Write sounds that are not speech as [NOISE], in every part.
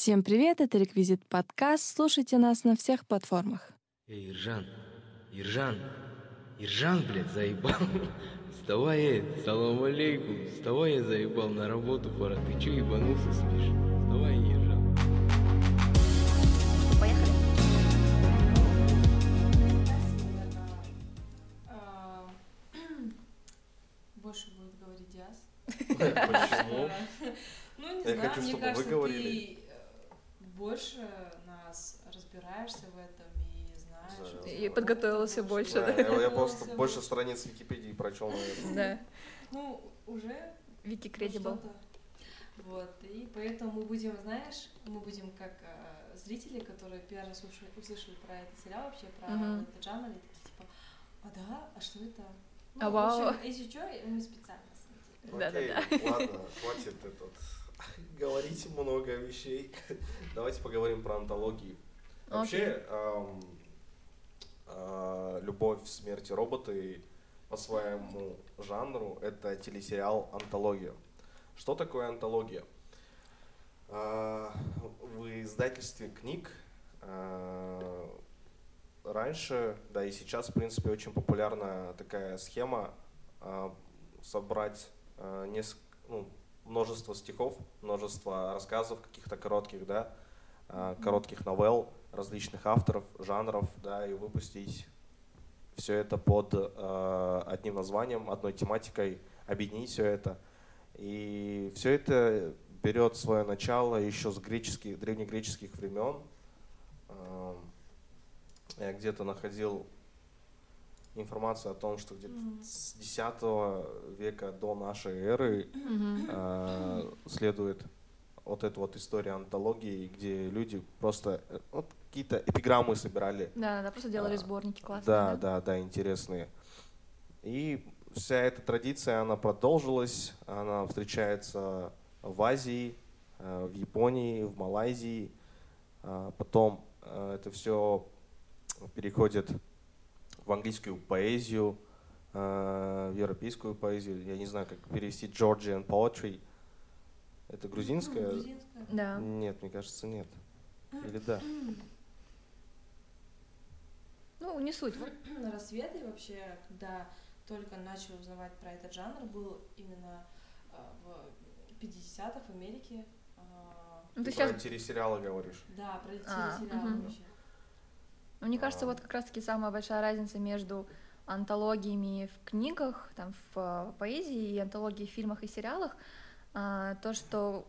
Всем привет, это Реквизит подкаст. Слушайте нас на всех платформах. Эй, Иржан, Иржан, Иржан, блядь, заебал. [LAUGHS] Вставай, эй, салам алейкум. Вставай, я заебал, на работу пора. Ты чё ебанулся спишь? Вставай, Иржан. Поехали. А, [CLEARS THROAT] Больше будет говорить Диас. Почему? [LAUGHS] Ну, не знаю, мне кажется, ты больше нас разбираешься в этом и знаешь. Да. И подготовился больше, Да, да. я, просто больше страниц Википедии прочел. Да. Ну, уже Вики Кредибл. что-то. Вот, и поэтому мы будем, знаешь, мы будем как э, зрители, которые первый раз услышали, услышали про этот сериал, вообще про этот жанр, и такие типа, а да, а что это? Ну, А в вау. общем, если что, мы специально деле. Да-да-да. Окей, ладно, хватит этот [LAUGHS] говорить много вещей. [LAUGHS] Давайте поговорим про антологии. Вообще, ам, а, «Любовь, смерть и роботы» по своему жанру это телесериал «Антология». Что такое антология? А, В издательстве книг а, раньше, да и сейчас, в принципе, очень популярна такая схема собрать а, неск- ну, множество стихов, множество рассказов каких-то коротких, да, а, коротких новелл различных авторов, жанров, да, и выпустить все это под э, одним названием, одной тематикой, объединить все это. И все это берет свое начало еще с греческих, древнегреческих времен. Эм, Я где-то находил информацию о том, что где-то Мгм. с X века до нашей эры Мгм. э, следует вот эта вот история антологии, где люди просто э, вот какие-то эпиграммы собирали. Да, да, просто делали А, сборники классные. Да, да, да, интересные. И вся эта традиция, она продолжилась, она встречается в Азии, э, в Японии, в Малайзии. А Потом э, это все переходит в английскую поэзию, э, в европейскую поэзию. Я не знаю, как перевести Georgian poetry. Это Ну, грузинская? грузинская. Да. Нет, мне кажется, нет. Или да? Ну, не суть. Вот. [CLEARS THROAT] На рассветы вообще, когда только начал узнавать про этот жанр, был именно а, в 50-х в Америке. а, Ну, ты про сейчас, телесериалы говоришь. Да, про А, телесериалы мгм. вообще. Ну, мне кажется, вот как раз-таки самая большая разница между антологиями в книгах, там, в э, поэзии и антологии в фильмах и сериалах, а, то, что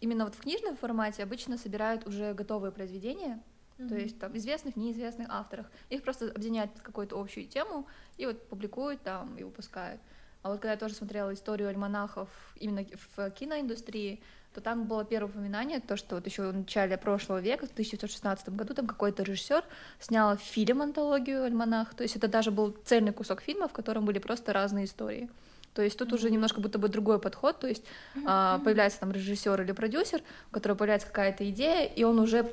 именно вот в книжном формате обычно собирают уже готовые произведения, то есть там известных, неизвестных авторах. Их просто объединяют под какую-то общую тему и вот публикуют там и выпускают. А вот когда я тоже смотрела историю альманахов именно в киноиндустрии, то там было первое упоминание, то, что вот еще в начале прошлого века, в 1916 году, там какой-то режиссер снял фильм антологию альманах, то есть это даже был цельный кусок фильма, в котором были просто разные истории. То есть тут уже Мгм. немножко будто бы другой подход, то есть а, появляется там режиссер или продюсер, у которого появляется какая-то идея, и он уже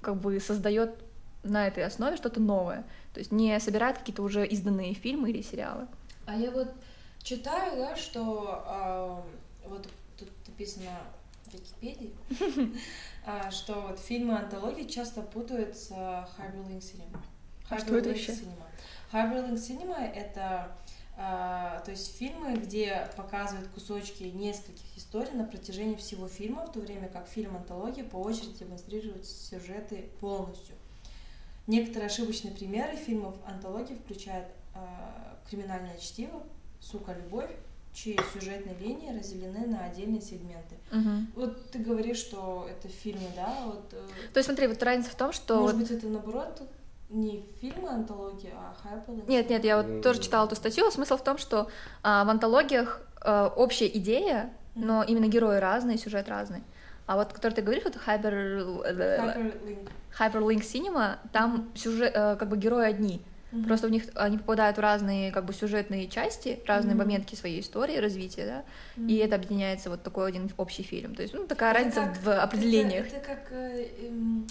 как бы создает на этой основе что-то новое. То есть не собирает какие-то уже изданные фильмы или сериалы. А я вот читаю, да, что а, вот тут написано Википедии, [LAUGHS] а, что вот фильмы антологии часто путают с Hyperlink Cinema. А Hyperlink? Cinema. Hyperlink Cinema — это а, то есть фильмы, где показывают кусочки нескольких историй на протяжении всего фильма, в то время как фильм антология по очереди демонстрирует сюжеты полностью. Некоторые ошибочные примеры фильмов антологии включают а, криминальное чтиво, сука, любовь, чьи сюжетные линии разделены на отдельные сегменты. Вот ты говоришь, что это фильмы, да? Вот, э, То есть смотри, вот разница в том, что... может вот- быть, это наоборот не фильмы антологии, а хайпелы? Нет, нет, я вот М. тоже читала эту статью. Смысл в том, что а, в антологиях а, общая идея, но именно герои разные, сюжет разный. А вот, который ты говоришь, вот Hyper, Hyperlink. Hyperlink Cinema, там сюжет, э, как бы герои одни. Мгм. Просто у них они попадают в разные как бы сюжетные части, разные Мгм. моментки своей истории, развития, да, Мгм. и это объединяется вот такой один общий фильм. То есть, ну, такая Это разница как- в определениях. Это, это как э, эм,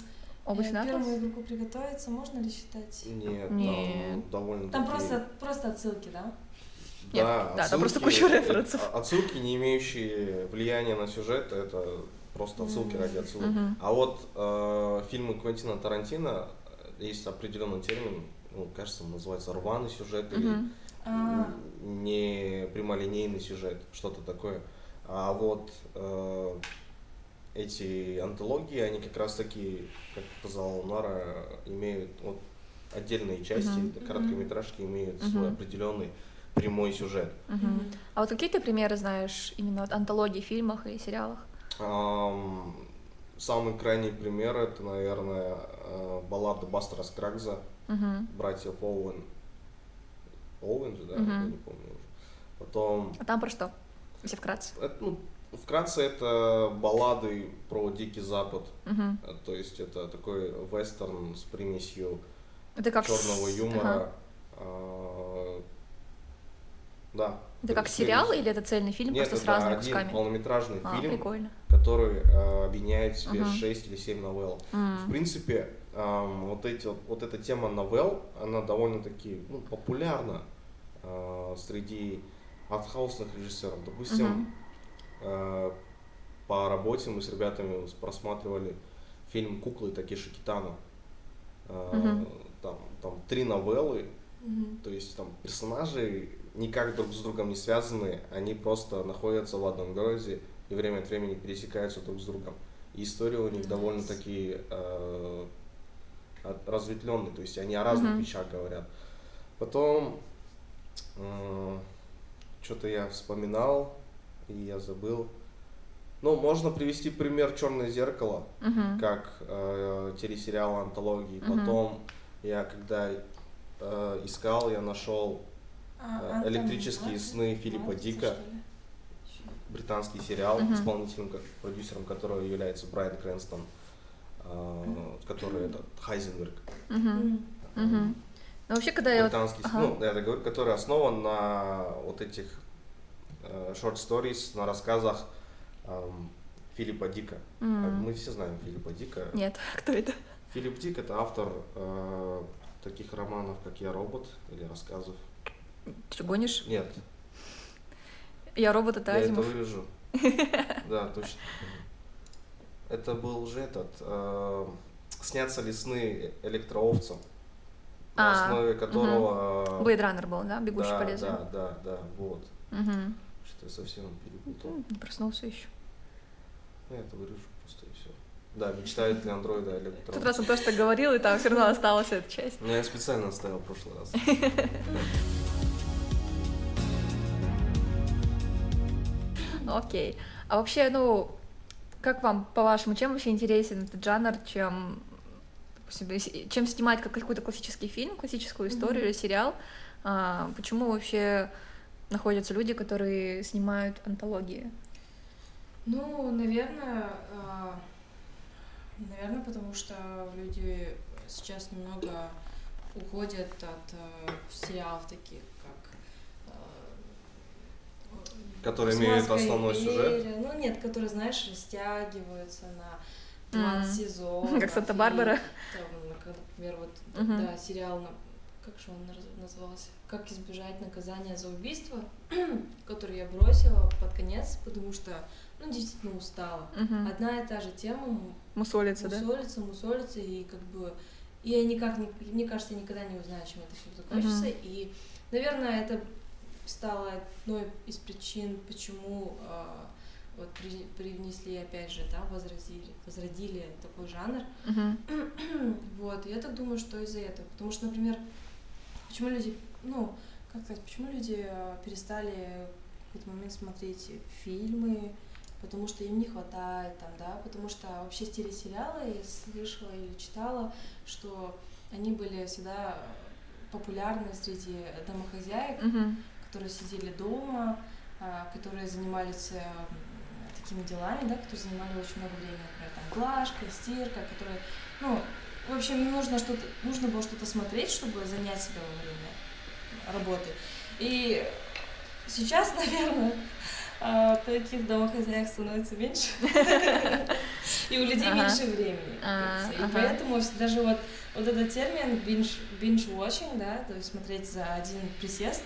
Оба э, сенаторс? первому игроку приготовиться, можно ли считать? Нет, Нет. там довольно Там просто, просто отсылки, да? Нет, да, там просто куча референсов. [LAUGHS] Отсылки, не имеющие влияния на сюжет, это просто отсылки ради отсылок. Мгм. А вот э, фильмы Квентина Тарантино э, есть определенный термин, ну, кажется, он называется рваный сюжет или. А, не прямолинейный сюжет, что-то такое. А вот э, эти антологии, они как раз таки, как сказал Нара, имеют вот отдельные части, Мгм. короткометражки имеют Мгм. свой определенный прямой сюжет. Мгм. А вот какие ты примеры знаешь именно от антологий в фильмах и сериалах? Ам, самый крайний пример это, наверное, э, баллада Бастера Скрагза, Мгм. братьев Оуэн. Оуэн же, да, Мгм. я не помню уже. Потом А там про что? Если вкратце. Это, ну, вкратце, это баллады про Дикий Запад. Э, То есть это такой вестерн с примесью Это как... с- черного Ага. юмора. А, Да. Это как с сериал или это цельный фильм Нет, просто с это разными один кусками? полнометражный А, фильм, прикольно. который э, объединяет в себе. 6 или 7 новелл. В М. принципе, ам, вот, эти, вот, вот эта тема новелл, она довольно-таки ну, популярна а, среди артхаусных режиссеров. Допустим, Мгм. э, по работе мы с ребятами просматривали фильм «Куклы» Такеши Китано. Э, Мгм. Там, там три новеллы, мгм. то есть там персонажи никак друг с другом не связаны, они просто находятся в одном городе и время от времени пересекаются друг с другом. И история у них довольно-таки э, разветвленные, то есть они о разных Мгм. вещах говорят. Потом что-то я вспоминал и я забыл. Ну, можно привести пример Черное зеркало, Мгм. как э, телесериал антологии. Мгм. Потом я когда э, искал, я нашел А, Э, «Электрические сны» Филиппа Дика. британский сериал, Мгм. исполнителем, как- продюсером которого является Брайан Крэнстон, э, который этот Хайзенберг. Ну, вообще, когда я... вот- британский, ага. ну, я это говорю, который основан на вот этих э, short stories, на рассказах эм, Филиппа Дика. Мы все знаем Филиппа Дика. Нет, [LAUGHS] кто это? Филипп Дик это автор э, таких романов, как Я робот или рассказов. Ты что, гонишь? Нет, Я робот, это я это вырежу. [LAUGHS] Да, точно. Это был же этот э, снятся ли сны электроовцам, на А, основе которого Блейд Раннер был, да? Бегущий да, по лезвию. Да, да, да, вот. Мгм. Что я совсем перепутал. М, Не проснулся еще. Я это вырежу просто и все. Да, мечтает ли андроида В электрон. тот раз он тоже так говорил, и там все равно осталась эта часть. Ну, я специально оставил в прошлый раз. [LAUGHS] Окей. А вообще, ну, как вам, по-вашему, чем вообще интересен этот жанр, чем, допустим, чем снимать как какой-то классический фильм, классическую историю Мгм. или сериал? А, почему вообще находятся люди, которые снимают антологии? Ну, наверное, а, наверное, потому что люди сейчас немного уходят от э, сериалов таких, Которые имеют «Османская основной сюжет. империя». Ну, нет, которые, знаешь, растягиваются на 20 М. сезонов. Как Санта-Барбара. там, как, например, вот, да, сериал, на- как же он наз- назывался? «Как избежать наказания за убийство», [CLEARS THROAT] который я бросила под конец, потому что, ну, действительно устала. Мгм. Одна и та же тема, Мусолится, да? мусолится, мусолится, и как бы... И я никак не... Мне кажется, я никогда не узнаю, чем это все закончится. Мгм. И, наверное, это стало одной из причин, почему а, вот при- привнесли, опять же, да, возразили, возродили такой жанр. Мгм. [CLEARS THROAT] Вот, я так думаю, что из-за этого. Потому что, например, почему люди, ну, как сказать, почему люди э, перестали в какой-то момент смотреть фильмы, потому что им не хватает там, да, потому что вообще телесериалы я слышала или читала, что они были всегда популярны среди домохозяек, Мгм. Которые сидели дома, а, которые занимались э, такими делами, да, которые занимали очень много времени, например, там глажка, стирка, которые, ну, в общем, нужно что-то, нужно было что-то смотреть, чтобы занять себя во время работы. И сейчас, [LAUGHS] наверное, а, таких домохозяек становится меньше, [LAUGHS] и у людей меньше времени. А. И поэтому даже вот вот этот термин binge, binge watching, да, то есть смотреть за один присест,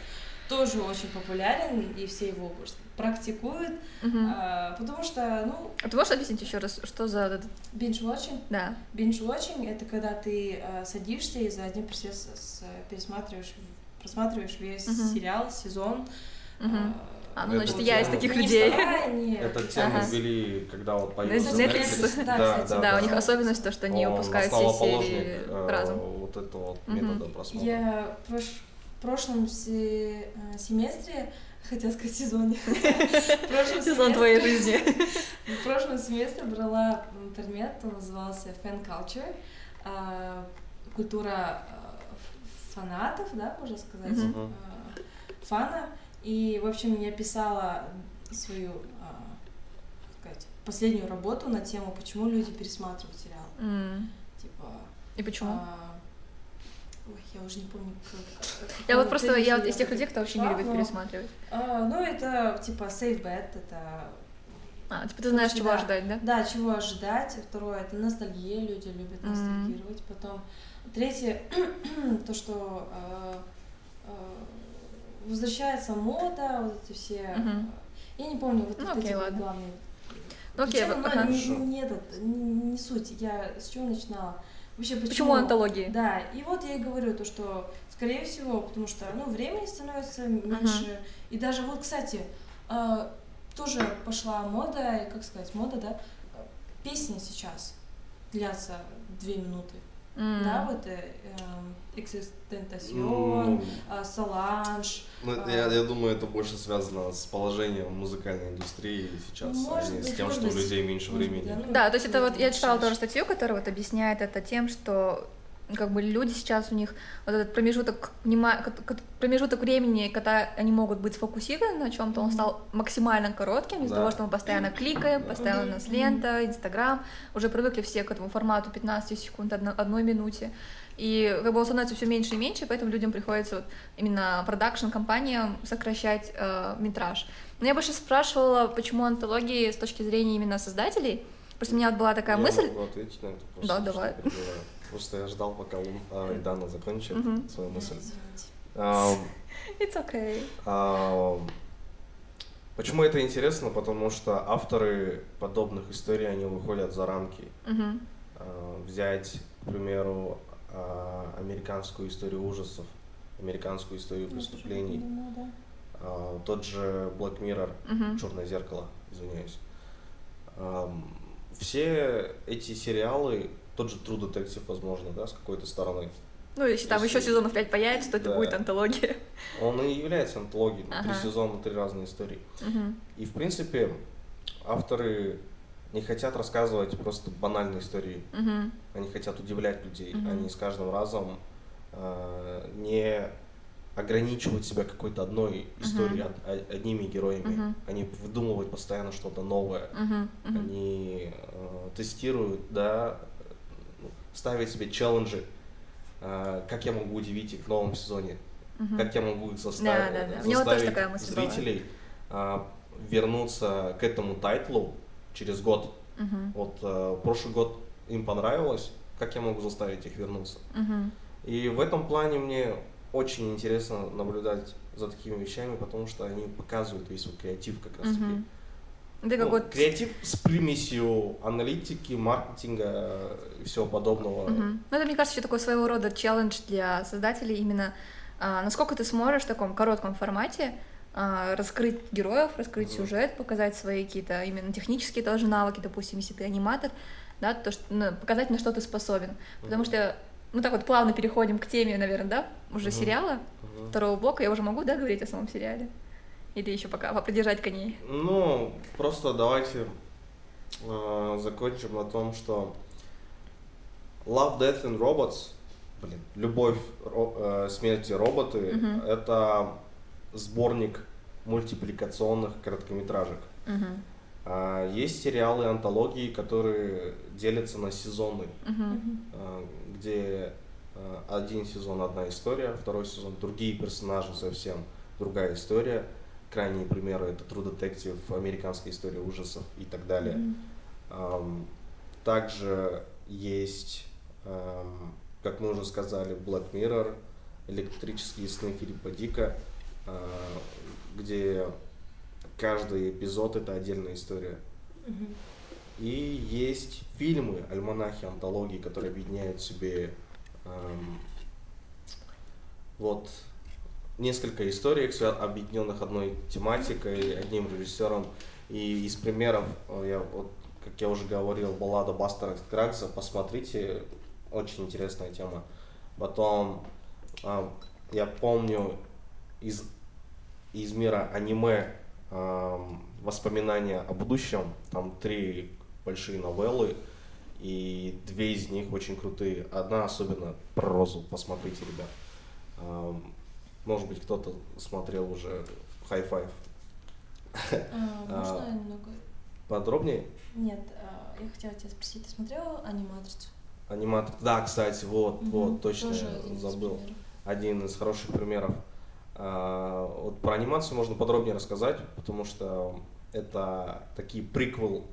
тоже очень популярен, и все его практикуют, Мгм. а, потому что, ну, А ты можешь объяснить еще раз, что за этот... binge-watching, Да. binge-watching — это когда ты а, садишься и за одним присест с- пересматриваешь, просматриваешь весь Мгм. сериал, сезон. Мгм. А, ну, Это значит, я из таких не людей. не- Эту тему ввели, когда вот Netflix. появился Netflix. Да, Да, у них особенность то, что они Он выпускают все серии э, разом. вот этого метода просмотра. Я в прош- в прошлом се- э, семестре, [LAUGHS] хотела сказать сезоне, [LAUGHS] Сезон твоей жизни. [LAUGHS] В прошлом семестре брала предмет, он назывался fan culture, а, культура ф- фанатов, да, можно сказать, а, фана. И, в общем, я писала свою, а, сказать, последнюю работу на тему, почему люди пересматривают сериал. М. Типа, И почему? а, я уже не помню, как... Я вот просто, я вот из тех людей, кто вообще не любит но, пересматривать. а, ну, это типа safe bet, это А, типа ты знаешь, чего Да. ожидать, да? Да, чего ожидать. Второе это ностальгия, люди любят ностальгировать. Потом третье [CLEARS THROAT] то, что э, э, возвращается мода, вот эти все. Мгм. Я не помню, вот, Ну, вот окей, эти вот ладно. главные. Ну, окей, причины, вот, ага. не, не этот, не, не суть. Я с чего начинала? Вообще, почему? Почему антологии? Да, и вот я и говорю то, что, скорее всего, потому что, ну, времени становится меньше. И даже вот, кстати, э, тоже пошла мода, и, как сказать, мода, да, песни сейчас длятся две минуты. М. Да, вот э, эм, Экзистентасион, Ну, Соланж. ну, а- я, я думаю, это больше связано с положением музыкальной индустрии сейчас, Может а не с быть, тем, может что у людей меньше времени. ну, Да, то есть это вот я читала тоже статью, которая вот объясняет это тем, что ну, как бы люди сейчас у них вот этот промежуток внима- промежуток времени, когда они могут быть сфокусированы на чем-то, он стал максимально коротким из-за Да. того, что мы постоянно кликаем, постоянно у нас лента, Инстаграм, уже привыкли все к этому формату 15 секунд, одно- одной минуте. И как бы он становится все меньше и меньше, поэтому людям приходится вот именно продакшн-компаниям сокращать э, метраж. Но я больше спрашивала, почему антологии с точки зрения именно создателей. Просто у меня вот была такая я мысль. могу ответить на это просто. Да, давай. Просто я ждал, пока Лун, а, и Дана закончит Мгм. свою мысль. Ам, It's okay. ам, Почему это интересно? Потому что авторы подобных историй, они выходят за рамки. Мгм. А, Взять, к примеру, американскую историю ужасов, американскую историю преступлений, Ну, да. а, тот же Black Mirror, Мгм. Черное зеркало, извиняюсь. Все эти сериалы, тот же True Detective, возможно, да, с какой-то стороны, Ну, если там Если- еще сезонов 5 появится, то это Да. будет антология. он и является антологией. ну, Три Ага. сезона, три разные истории. Мгм. И, в принципе, авторы не хотят рассказывать просто банальные истории. Мгм. Они хотят удивлять людей. Мгм. Они с каждым разом э, не ограничивают себя какой-то одной историей, од- о- одними героями. Мгм. Они выдумывают постоянно что-то новое. Мгм. Мгм. Они э, тестируют, да, ну, ставят себе челленджи, э, как я могу удивить их в новом сезоне, Мгм. как я могу их заставить, Да, да, да. У него тоже заставить такая мысль была. зрителей э, вернуться к этому тайтлу через год. Мгм. Вот э, прошлый год им понравилось, как я могу заставить их вернуться? Мгм. И в этом плане мне очень интересно наблюдать за такими вещами, потому что они показывают весь вот креатив как раз таки. Это как Ну, вот... Креатив с примесью аналитики, маркетинга и всего подобного. Мгм. Ну, это, мне кажется, еще такой своего рода челлендж для создателей именно а, насколько ты сможешь в таком коротком формате раскрыть героев, раскрыть сюжет, показать свои какие-то именно технические тоже навыки, допустим, если ты аниматор, да, то что, ну, показать, на что ты способен. Потому что, ну так вот плавно переходим к теме, наверное, да, уже сериала второго блока. Я уже могу, да, говорить о самом сериале? Или еще пока попридержать коней? Ну, просто давайте э, закончим на том, что Love, Death and Robots, блин, Любовь, ро- э, смерть и роботы, Мгм. это сборник мультипликационных короткометражек. Мгм. А есть сериалы, антологии, которые делятся на сезоны, Мгм. э, где э, один сезон одна история, второй сезон другие персонажи совсем другая история. Крайние примеры это True Detective, американская история ужасов и так далее. Ам, Также есть, как мы уже сказали, Black Mirror, электрические сны Филиппа Дика. Где каждый эпизод это отдельная история. И есть фильмы, альманахи, антологии, которые объединяют в себе эм, вот несколько историй, объединенных одной тематикой, одним режиссером. И из примеров, э, я, вот, как я уже говорил, баллада Бастера Кракса, посмотрите, очень интересная тема. Потом э, я помню из, из мира аниме э, воспоминания о будущем, там три большие новеллы, и две из них очень крутые. Одна особенно про розу, посмотрите, ребят. Может быть, кто-то смотрел уже Five. А, [LAUGHS] можно а, немного? Подробнее? Нет, а, я хотела тебя спросить, ты смотрела аниматрицу? Аниматор, да, кстати, вот, угу, вот, точно забыл. Из один из хороших примеров. А, вот про анимацию можно подробнее рассказать, потому что это такие приквел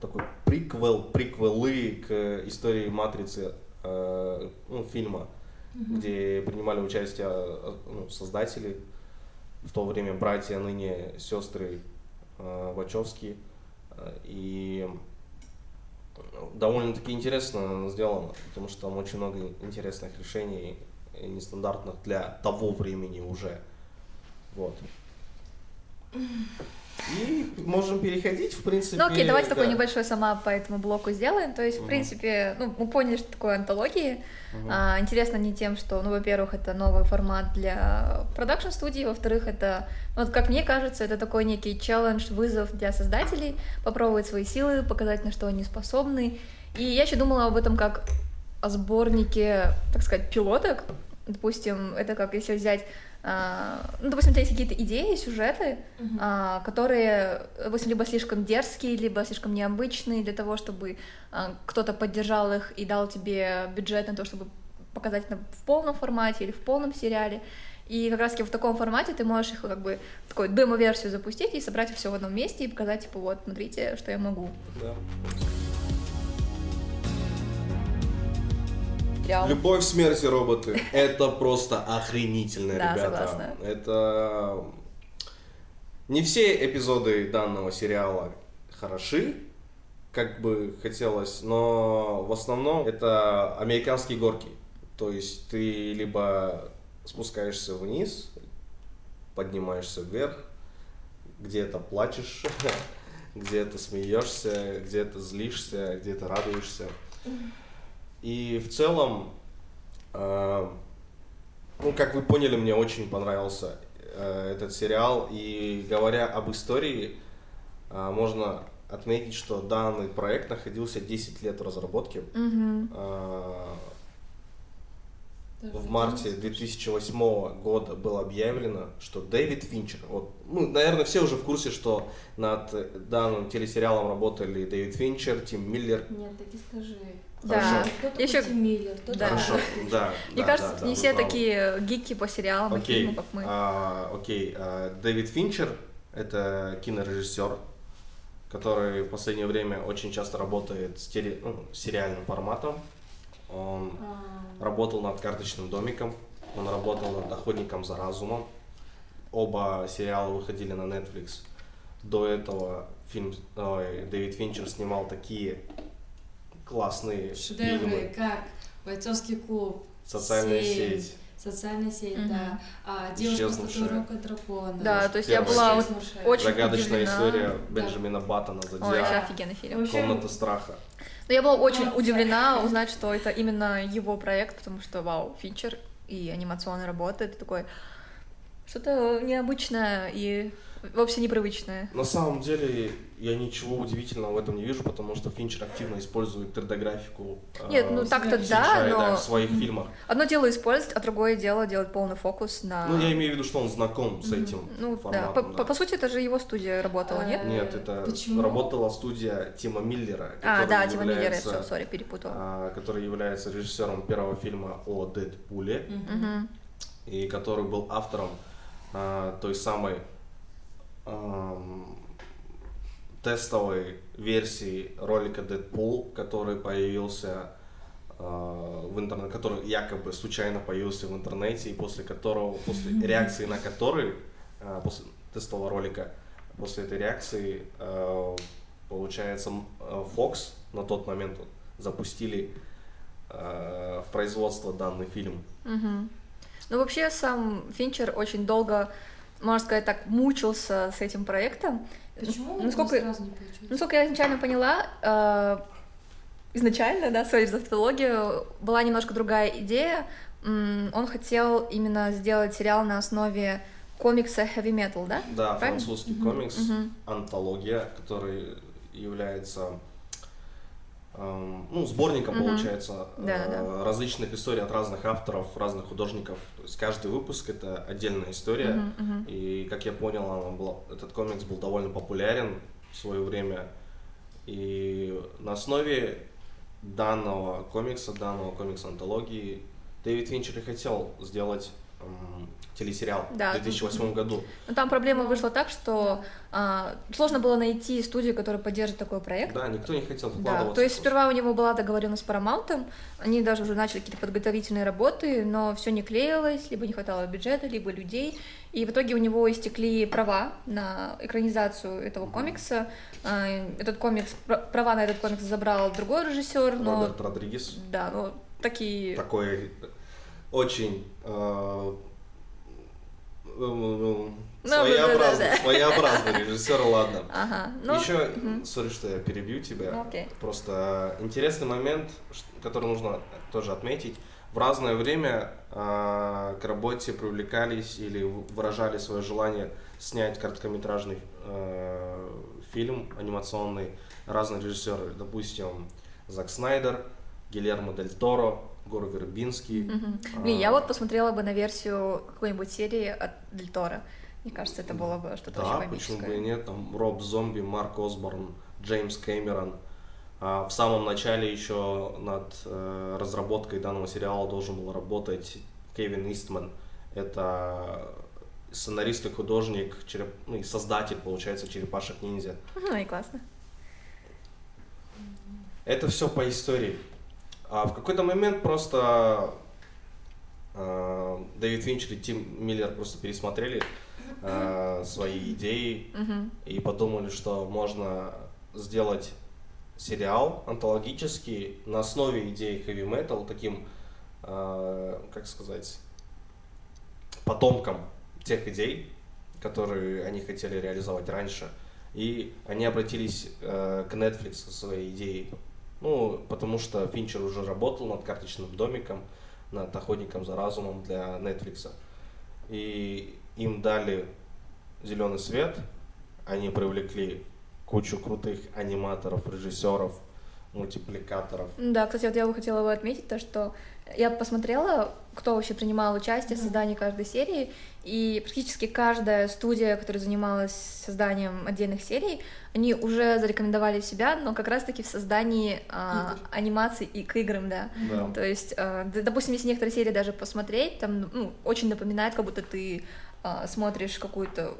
такой приквел, приквелы к истории Матрицы э, ну, фильма, mm-hmm. где принимали участие ну, создатели, в то время братья, ныне сестры э, Вачовские. И довольно-таки интересно сделано, потому что там очень много интересных решений, нестандартных для того времени уже. Вот. И можем переходить, в принципе. Ну окей, давайте да. такой небольшой сама по этому блоку сделаем. То есть, угу. в принципе, ну, мы поняли, что такое антологии. Угу. А, интересно не тем, что, ну, во-первых, это новый формат для продакшн-студии, во-вторых, это, ну, вот как мне кажется, это такой некий челлендж, вызов для создателей, попробовать свои силы, показать, на что они способны. И я еще думала об этом как о сборнике, так сказать, пилоток. Допустим, это как если взять а, ну, допустим, у тебя есть какие-то идеи, сюжеты, uh-huh. которые, допустим, либо слишком дерзкие, либо слишком необычные для того, чтобы а, кто-то поддержал их и дал тебе бюджет на то, чтобы показать это в полном формате или в полном сериале. И как раз таки в таком формате ты можешь их как бы такую демо-версию запустить и собрать все в одном месте и показать, типа, вот, смотрите, что я могу. Да. Материал. Любовь, смерть и роботы. [LAUGHS] Это просто охренительно, ребята. Это не все эпизоды данного сериала хороши, как бы хотелось, но в основном это американские горки. То есть ты либо спускаешься вниз, поднимаешься вверх, где-то плачешь, [LAUGHS] где-то смеешься, где-то злишься, где-то радуешься. И в целом, э, ну, как вы поняли, мне очень понравился э, этот сериал. И говоря об истории, э, можно отметить, что данный проект находился 10 лет в разработке. Mm-hmm. Э, в марте 2008 года было объявлено, что Дэвид Финчер, вот, ну, наверное, все уже в курсе, что над данным телесериалом работали Дэвид Финчер, Тим Миллер. Нет, так и скажи. Да. Кто Еще... Миллер, да. Хорошо, да. Мне да, кажется, да, не все такие гики по сериалам окей. и фильмам, как мы. А, окей, а, Дэвид Финчер — это кинорежиссер, который в последнее время очень часто работает с теле... ну, сериальным форматом. Он а... работал над «Карточным домиком», он работал над «Охотником за разумом». Оба сериала выходили на Netflix. До этого фильм, ой, Дэвид Финчер снимал такие классные Шедевры, фильмы. как «Бойцовский клуб», «Социальная «Семь», сеть». Социальная сеть, mm-hmm. да. А, девушка с татуировкой дракона. Да, то есть я была вот очень Загадочная удивлена. история Бенджамина да. Баттона «Зодиак». Ой, это офигенный фильм. Комната страха. Но я была очень удивлена узнать, что это именно его проект, потому что, вау, фичер и анимационная работа, это такой что-то необычное и вообще непривычное. На самом деле я ничего удивительного в этом не вижу, потому что Финчер активно использует 3D-графику. Нет, ну так-то да, но... в своих фильмах. Одно дело использовать, а другое дело делать полный фокус на... Ну, я имею в виду, что он знаком с этим ну, форматом. Да. По, да. По, сути, это же его студия работала, нет? Нет, это Почему? работала студия Тима Миллера. А, да, Тима Миллера, все, сори, перепутал. А, который является режиссером первого фильма о Дэдпуле, угу. и который был автором а, той самой тестовой версии ролика Deadpool, который появился в интернет, который якобы случайно появился в интернете, и после которого, после реакции на который, после тестового ролика, после этой реакции, получается, Fox на тот момент запустили в производство данный фильм. Угу. Ну, вообще, сам Финчер очень долго, можно сказать так, мучился с этим проектом. Почему насколько, сразу не получилось? Насколько я изначально поняла, э, изначально, да, своей за тавтологию, была немножко другая идея. Он хотел именно сделать сериал на основе комикса Heavy Metal, да? Да, Правильно? французский комикс, mm-hmm. антология, который является ну, сборником, mm-hmm. получается, да, да. различных историй от разных авторов, разных художников. То есть каждый выпуск это отдельная история. Mm-hmm. Mm-hmm. И, как я понял, она была, этот комикс был довольно популярен в свое время. И на основе данного комикса, данного комикса антологии, Дэвид Финчер и хотел сделать телесериал да. в 2008 году. Но там проблема вышла так, что а, сложно было найти студию, которая поддержит такой проект. Да, никто не хотел вкладываться. Да, то есть сперва у него была договоренность с Paramount, они даже уже начали какие-то подготовительные работы, но все не клеилось, либо не хватало бюджета, либо людей. И в итоге у него истекли права на экранизацию этого комикса. А, этот комикс, права на этот комикс забрал другой режиссер. Но... Роберт Родригес. Да, ну такие... Такой очень э, ну, своеобразный, да, да. своеобразный режиссер, ладно. [LAUGHS] Ага, ну, Еще, угу. сори, что я перебью тебя. Okay. Просто интересный момент, который нужно тоже отметить. В разное время э, к работе привлекались или выражали свое желание снять короткометражный э, фильм анимационный разные режиссеры. Допустим, Зак Снайдер, Гильермо Дель Торо, Гор Вербинский. Угу. Блин, а... я вот посмотрела бы на версию какой-нибудь серии от Дель Торо. Мне кажется, это было бы что-то да, очень почему бы и нет. Там Роб Зомби, Марк Осборн, Джеймс Кэмерон. А в самом начале еще над э, разработкой данного сериала должен был работать Кевин Истман. Это сценарист и художник, череп... ну и создатель, получается, черепашек ниндзя. Ну и классно. Это все по истории. А в какой-то момент просто э, Дэвид Финчер и Тим Миллер просто пересмотрели э, свои идеи mm-hmm. и подумали, что можно сделать сериал антологический на основе идеи heavy metal, таким, э, как сказать, потомком тех идей, которые они хотели реализовать раньше. И они обратились э, к Netflix со своей идеей ну, потому что Финчер уже работал над карточным домиком, над охотником за разумом для Netflix. И им дали зеленый свет, они привлекли кучу крутых аниматоров, режиссеров, мультипликаторов. Да, кстати, вот я бы хотела бы отметить то, что я посмотрела, кто вообще принимал участие в создании каждой серии, и практически каждая студия, которая занималась созданием отдельных серий, они уже зарекомендовали себя, но как раз-таки в создании а, анимаций и к играм, да. да. То есть, а, допустим, если некоторые серии даже посмотреть, там ну, очень напоминает, как будто ты а, смотришь какую-то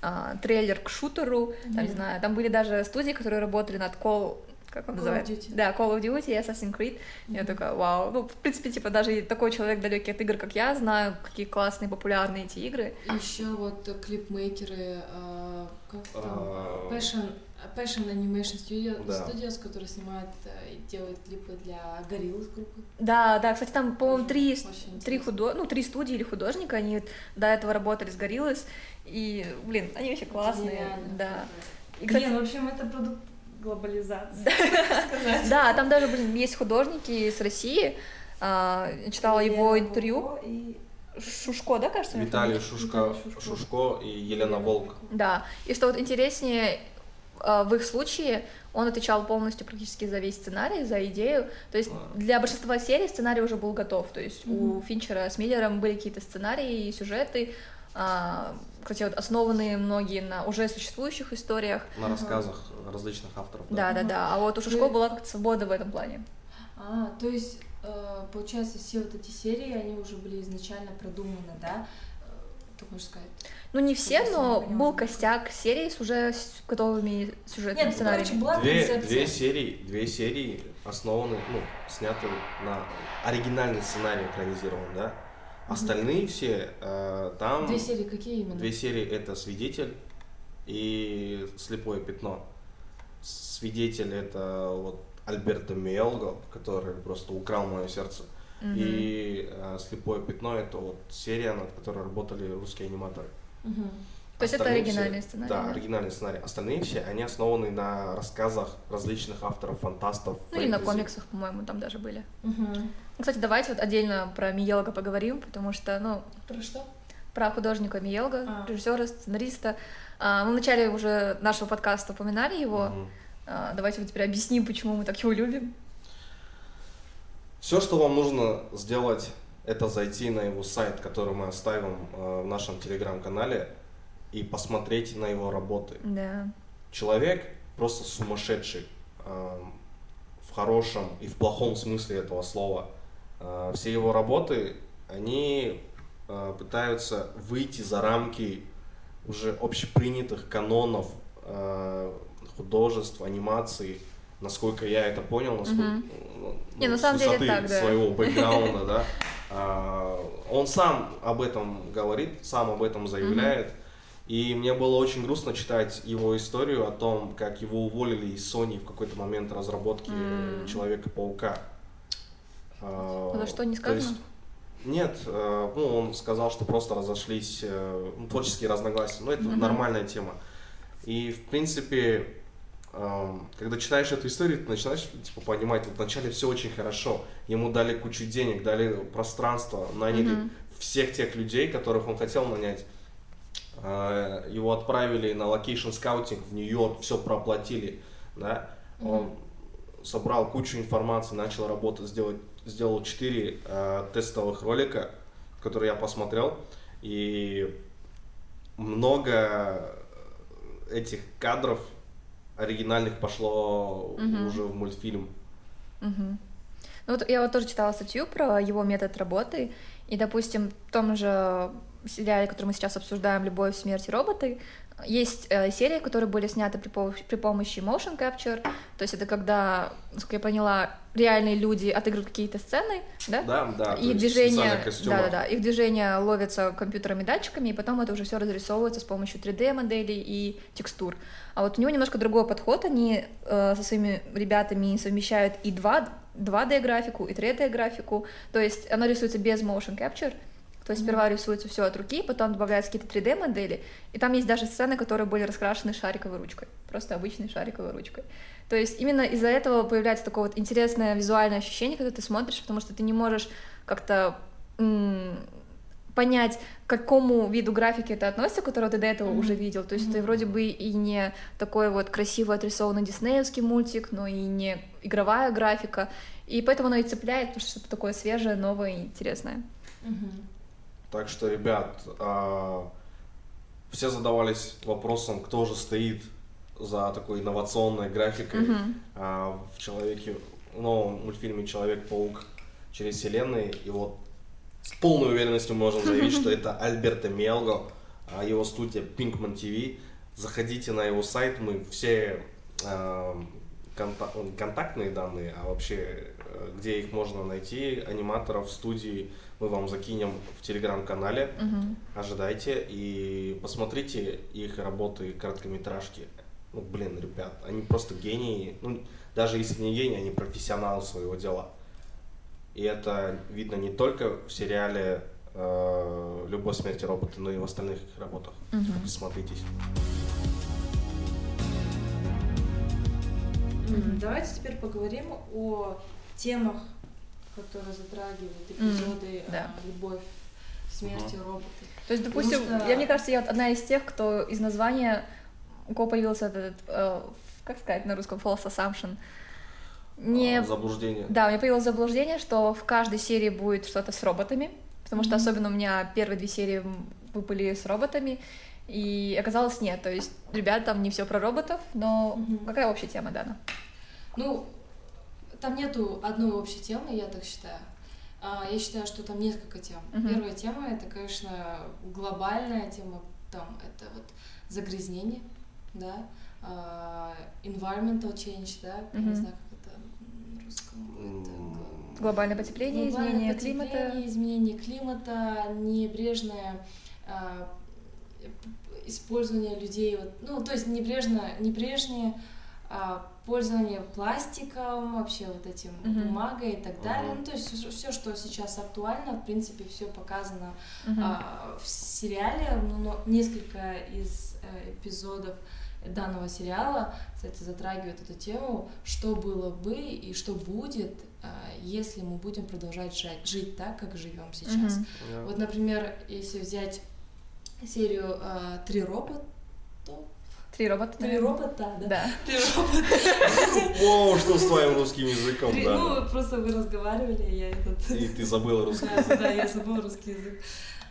а, трейлер к шутеру, mm-hmm. там, не знаю, там были даже студии, которые работали над Call как он Call называется? Of Duty. Да, Call of Duty и Assassin's Creed. Mm-hmm. Я такая, вау. Ну, в принципе, типа, даже такой человек далекий от игр, как я, знаю, какие классные, популярные эти игры. Еще вот клипмейкеры, э, как там, uh... Passion, Passion Animation Studio, да. Studios, которые снимают и делают клипы для Гориллы группы. Да, да, кстати, там, по-моему, три, три, худо... ну, три студии или художника, они до этого работали с Гориллас, и, блин, они вообще классные, Гениально. да. И, кстати... Блин, в общем, это продукт глобализации, Да, там даже, блин, есть художники с России, а, читала его интервью. Шушко, да, кажется? Виталий Шушко, Шушко и Елена Волк. Да, и что вот интереснее, а, в их случае он отвечал полностью практически за весь сценарий, за идею. То есть для большинства серий сценарий уже был готов. То есть у Финчера с Миллером были какие-то сценарии и сюжеты, а, кстати, вот основанные многие на уже существующих историях. На рассказах uh различных авторов. Да, да, да. да. А вот у Шишко была как-то свобода в этом плане. А, то есть, э, получается, все вот эти серии, они уже были изначально продуманы, да? Э, так можно сказать. Ну, не все, но был костяк серий с уже готовыми сюжетными Нет, сценариями. Ну, короче, была две, две серии, две серии основаны, ну, сняты на оригинальный сценарий экранизирован, да. Остальные все э, там... Две серии какие именно? Две серии это «Свидетель» и «Слепое пятно». «Свидетель» это вот Альберто Миелго, который просто украл мое сердце. Mm-hmm. И э, «Слепое пятно» это вот серия, над которой работали русские аниматоры. Mm-hmm. То есть это оригинальный все, сценарий? Да, да, оригинальный сценарий. Остальные все, они основаны на рассказах различных авторов, фантастов. Ну и на комиксах, по-моему, там даже были. Угу. Кстати, давайте вот отдельно про Миелга поговорим, потому что, ну... Про что? Про художника Миелга, а. режиссера, сценариста. А, мы в начале уже нашего подкаста упоминали его. Угу. А, давайте вот теперь объясним, почему мы так его любим. Все, что вам нужно сделать, это зайти на его сайт, который мы оставим э, в нашем телеграм-канале и посмотреть на его работы. Да. Человек просто сумасшедший э, в хорошем и в плохом смысле этого слова. Э, все его работы, они э, пытаются выйти за рамки уже общепринятых канонов э, художеств, анимации, насколько я это понял, насколько, mm-hmm. ну, Не, на самом деле так, да. своего [LAUGHS] бэкграунда, да. А, он сам об этом говорит, сам об этом заявляет. И мне было очень грустно читать его историю о том, как его уволили из Sony в какой-то момент разработки mm. Человека-паука. А за что не сказано? есть, нет, э, ну, он сказал, что просто разошлись э, ну, творческие разногласия. Ну, это mm-hmm. нормальная тема. И, в принципе, эм, когда читаешь эту историю, ты начинаешь типа, понимать, вот вначале все очень хорошо. Ему дали кучу денег, дали пространство, наняли mm-hmm. всех тех людей, которых он хотел нанять. Э, его отправили на location scouting в Нью-Йорк, все проплатили, да, он mm-hmm. собрал кучу информации, начал работать, сделать, сделал 4 э, тестовых ролика, которые я посмотрел, и много этих кадров оригинальных пошло mm-hmm. уже в мультфильм. Mm-hmm. Ну вот я вот тоже читала статью про его метод работы, и, допустим, в том же сериале, который мы сейчас обсуждаем, «Любовь, смерть и роботы», есть э, серии, которые были сняты при, при помощи motion capture, то есть это когда, насколько я поняла, реальные люди отыгрывают какие-то сцены, да? Да, да. И движения, да, да, да, их движения ловятся компьютерами, датчиками, и потом это уже все разрисовывается с помощью 3D моделей и текстур. А вот у него немножко другой подход, они э, со своими ребятами совмещают и 2, 2D графику, и 3D графику, то есть она рисуется без motion capture, то есть сперва рисуется все от руки, потом добавляются какие-то 3D-модели, и там есть даже сцены, которые были раскрашены шариковой ручкой, просто обычной шариковой ручкой. То есть именно из-за этого появляется такое вот интересное визуальное ощущение, когда ты смотришь, потому что ты не можешь как-то понять, к какому виду графики это относится, которого ты до этого mm-hmm. уже видел. То есть mm-hmm. это вроде бы и не такой вот красиво отрисованный диснеевский мультик, но и не игровая графика. И поэтому оно и цепляет, потому что что-то такое свежее, новое и интересное. Mm-hmm. Так что, ребят, а, все задавались вопросом, кто же стоит за такой инновационной графикой mm-hmm. в человеке, в новом мультфильме Человек-паук через вселенные. И вот с полной уверенностью можем заявить, что [LAUGHS] это Альберто Мелго, а, его студия Pinkman TV. Заходите на его сайт, мы все контактные данные, а вообще э, где их можно найти, аниматоров, студии, мы вам закинем в телеграм-канале. Угу. Ожидайте и посмотрите их работы, короткометражки. Ну, блин, ребят, они просто гении. Ну, даже если не гении, они профессионалы своего дела. И это видно не только в сериале э, «Любовь, смерти роботы», но и в остальных их работах. Угу. Смотритесь. Давайте теперь поговорим о темах которые затрагивают эпизоды mm, да. а, любовь, смерть uh-huh. роботы. То есть, допустим, что... я мне кажется, я одна из тех, кто из названия у кого появился этот, э, как сказать на русском, false assumption. Не... А, заблуждение. Да, у меня появилось заблуждение, что в каждой серии будет что-то с роботами, потому mm-hmm. что особенно у меня первые две серии выпали с роботами, и оказалось нет. То есть, ребят, там не все про роботов, но mm-hmm. какая общая тема, Дана? Ну, там нету одной общей темы, я так считаю. А, я считаю, что там несколько тем. Uh-huh. Первая тема это, конечно, глобальная тема, там это вот загрязнение, да, uh, environmental change, да, uh-huh. я не знаю, как это русском? Это... Глобальное потепление, Глобальное изменение потепление, климата. изменение климата, небрежное а, использование людей, вот, ну, то есть небрежно, небрежнее а, пользование пластиком, вообще вот этим Мгм. бумагой и так далее. Мгм. Ну, то есть все, что сейчас актуально, в принципе, все показано Мгм. а, в сериале, ну, но несколько из э, эпизодов данного сериала, кстати, затрагивают эту тему, что было бы и что будет, а, если мы будем продолжать жать- жить так, как живем сейчас. Мгм. Да. Вот, например, если взять серию а, «Три робота», Три робота. «Три наверное. робота», да? Да. «Три робота». [LAUGHS] Воу, что с твоим русским языком, Три- да. Ну, просто вы разговаривали, я этот... И ты забыла [LAUGHS] русский Да, язык. да, я забыла русский язык.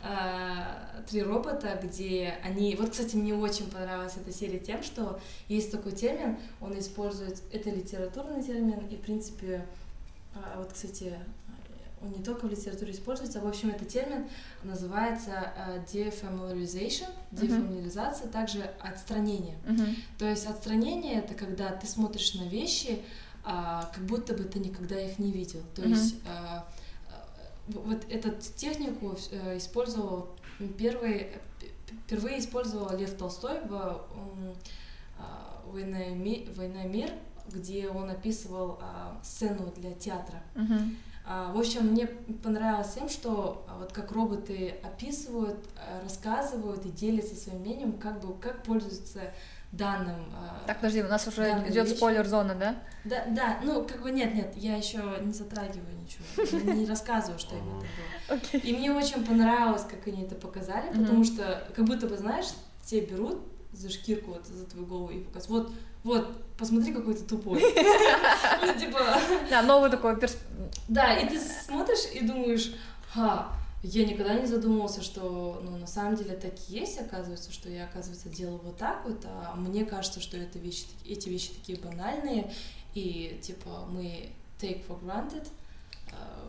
А, Три робота, где они... Вот, кстати, мне очень понравилась эта серия тем, что есть такой термин, он использует... Это литературный термин, и, в принципе, а, вот, кстати, не только в литературе используется, а, в общем, этот термин называется defamiliarization, дефамилизация, также отстранение. Мгм. То есть отстранение это когда ты смотришь на вещи, а, как будто бы ты никогда их не видел. То Мгм. есть а, в- вот эту технику э, использовал первый, э, впервые использовал Лев Толстой в а, «Война и ми- «Война и мир», где он описывал а, сцену для театра. Мгм. А, В общем, мне понравилось тем, что а, вот как роботы описывают, а, рассказывают и делятся своим мнением, как бы как пользуются данным. Так, подожди, у нас уже идет вещь. спойлер-зона, да? Да, да, ну как бы нет, нет, я еще не затрагиваю ничего, не рассказываю, что именно это было. И мне очень понравилось, как они это показали, потому что как будто бы, знаешь, тебе берут за шкирку, вот, за твою голову и показывают, вот, вот, посмотри, какой ты тупой. [LAUGHS] Ну, типа, Да, новый такой перс... Да, и ты смотришь и думаешь, ха, я никогда не задумывался, что, ну, на самом деле так и есть, оказывается, что я, оказывается, делаю вот так вот, а мне кажется, что это вещи, эти вещи такие банальные, и, типа, мы take for granted. А,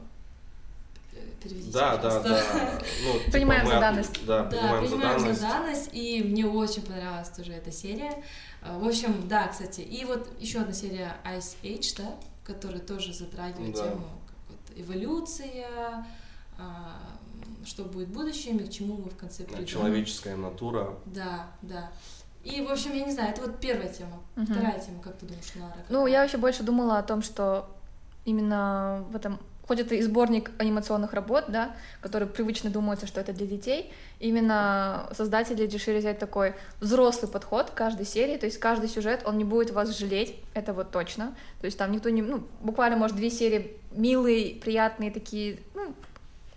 Переведите, Да, да, пожалуйста. да. Ну, [LAUGHS] типа, Принимаем мы за данность. Да, Да, принимаем за данность. данность, и мне очень понравилась тоже эта серия. А, В общем, да, кстати, и вот еще одна серия Ice Age, да, которая тоже затрагивает Да. тему как вот эволюция, а, что будет в будущем и к чему мы в конце придем. Человеческая натура. Да, да. И, в общем, я не знаю, это вот первая тема. Мгм. Вторая тема, как ты думаешь, Лара? Ну, какая? я вообще больше думала о том, что именно в этом хоть это и сборник анимационных работ, да, которые привычно думаются, что это для детей, именно создатели решили взять такой взрослый подход к каждой серии, то есть каждый сюжет, он не будет вас жалеть, это вот точно, то есть там никто не, ну, буквально, может, две серии милые, приятные такие, ну,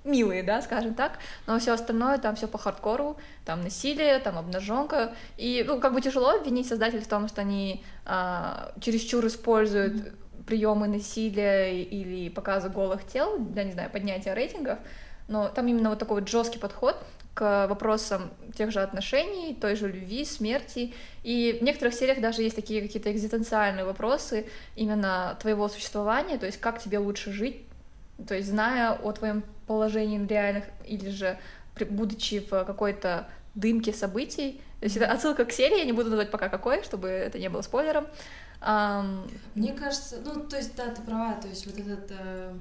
милые, да, скажем так, но все остальное там все по хардкору, там насилие, там обнаженка, и ну как бы тяжело обвинить создателей в том, что они а, чересчур используют приемы насилия или показа голых тел для, не знаю, поднятия рейтингов, но там именно вот такой вот жесткий подход к вопросам тех же отношений, той же любви, смерти. И в некоторых сериях даже есть такие какие-то экзистенциальные вопросы именно твоего существования, то есть как тебе лучше жить, то есть зная о твоем положении реальных или же будучи в какой-то дымке событий. То есть это отсылка к серии, я не буду называть пока какой, чтобы это не было спойлером. Ам, Мне кажется, ну, то есть, да, ты права, то есть вот этот э,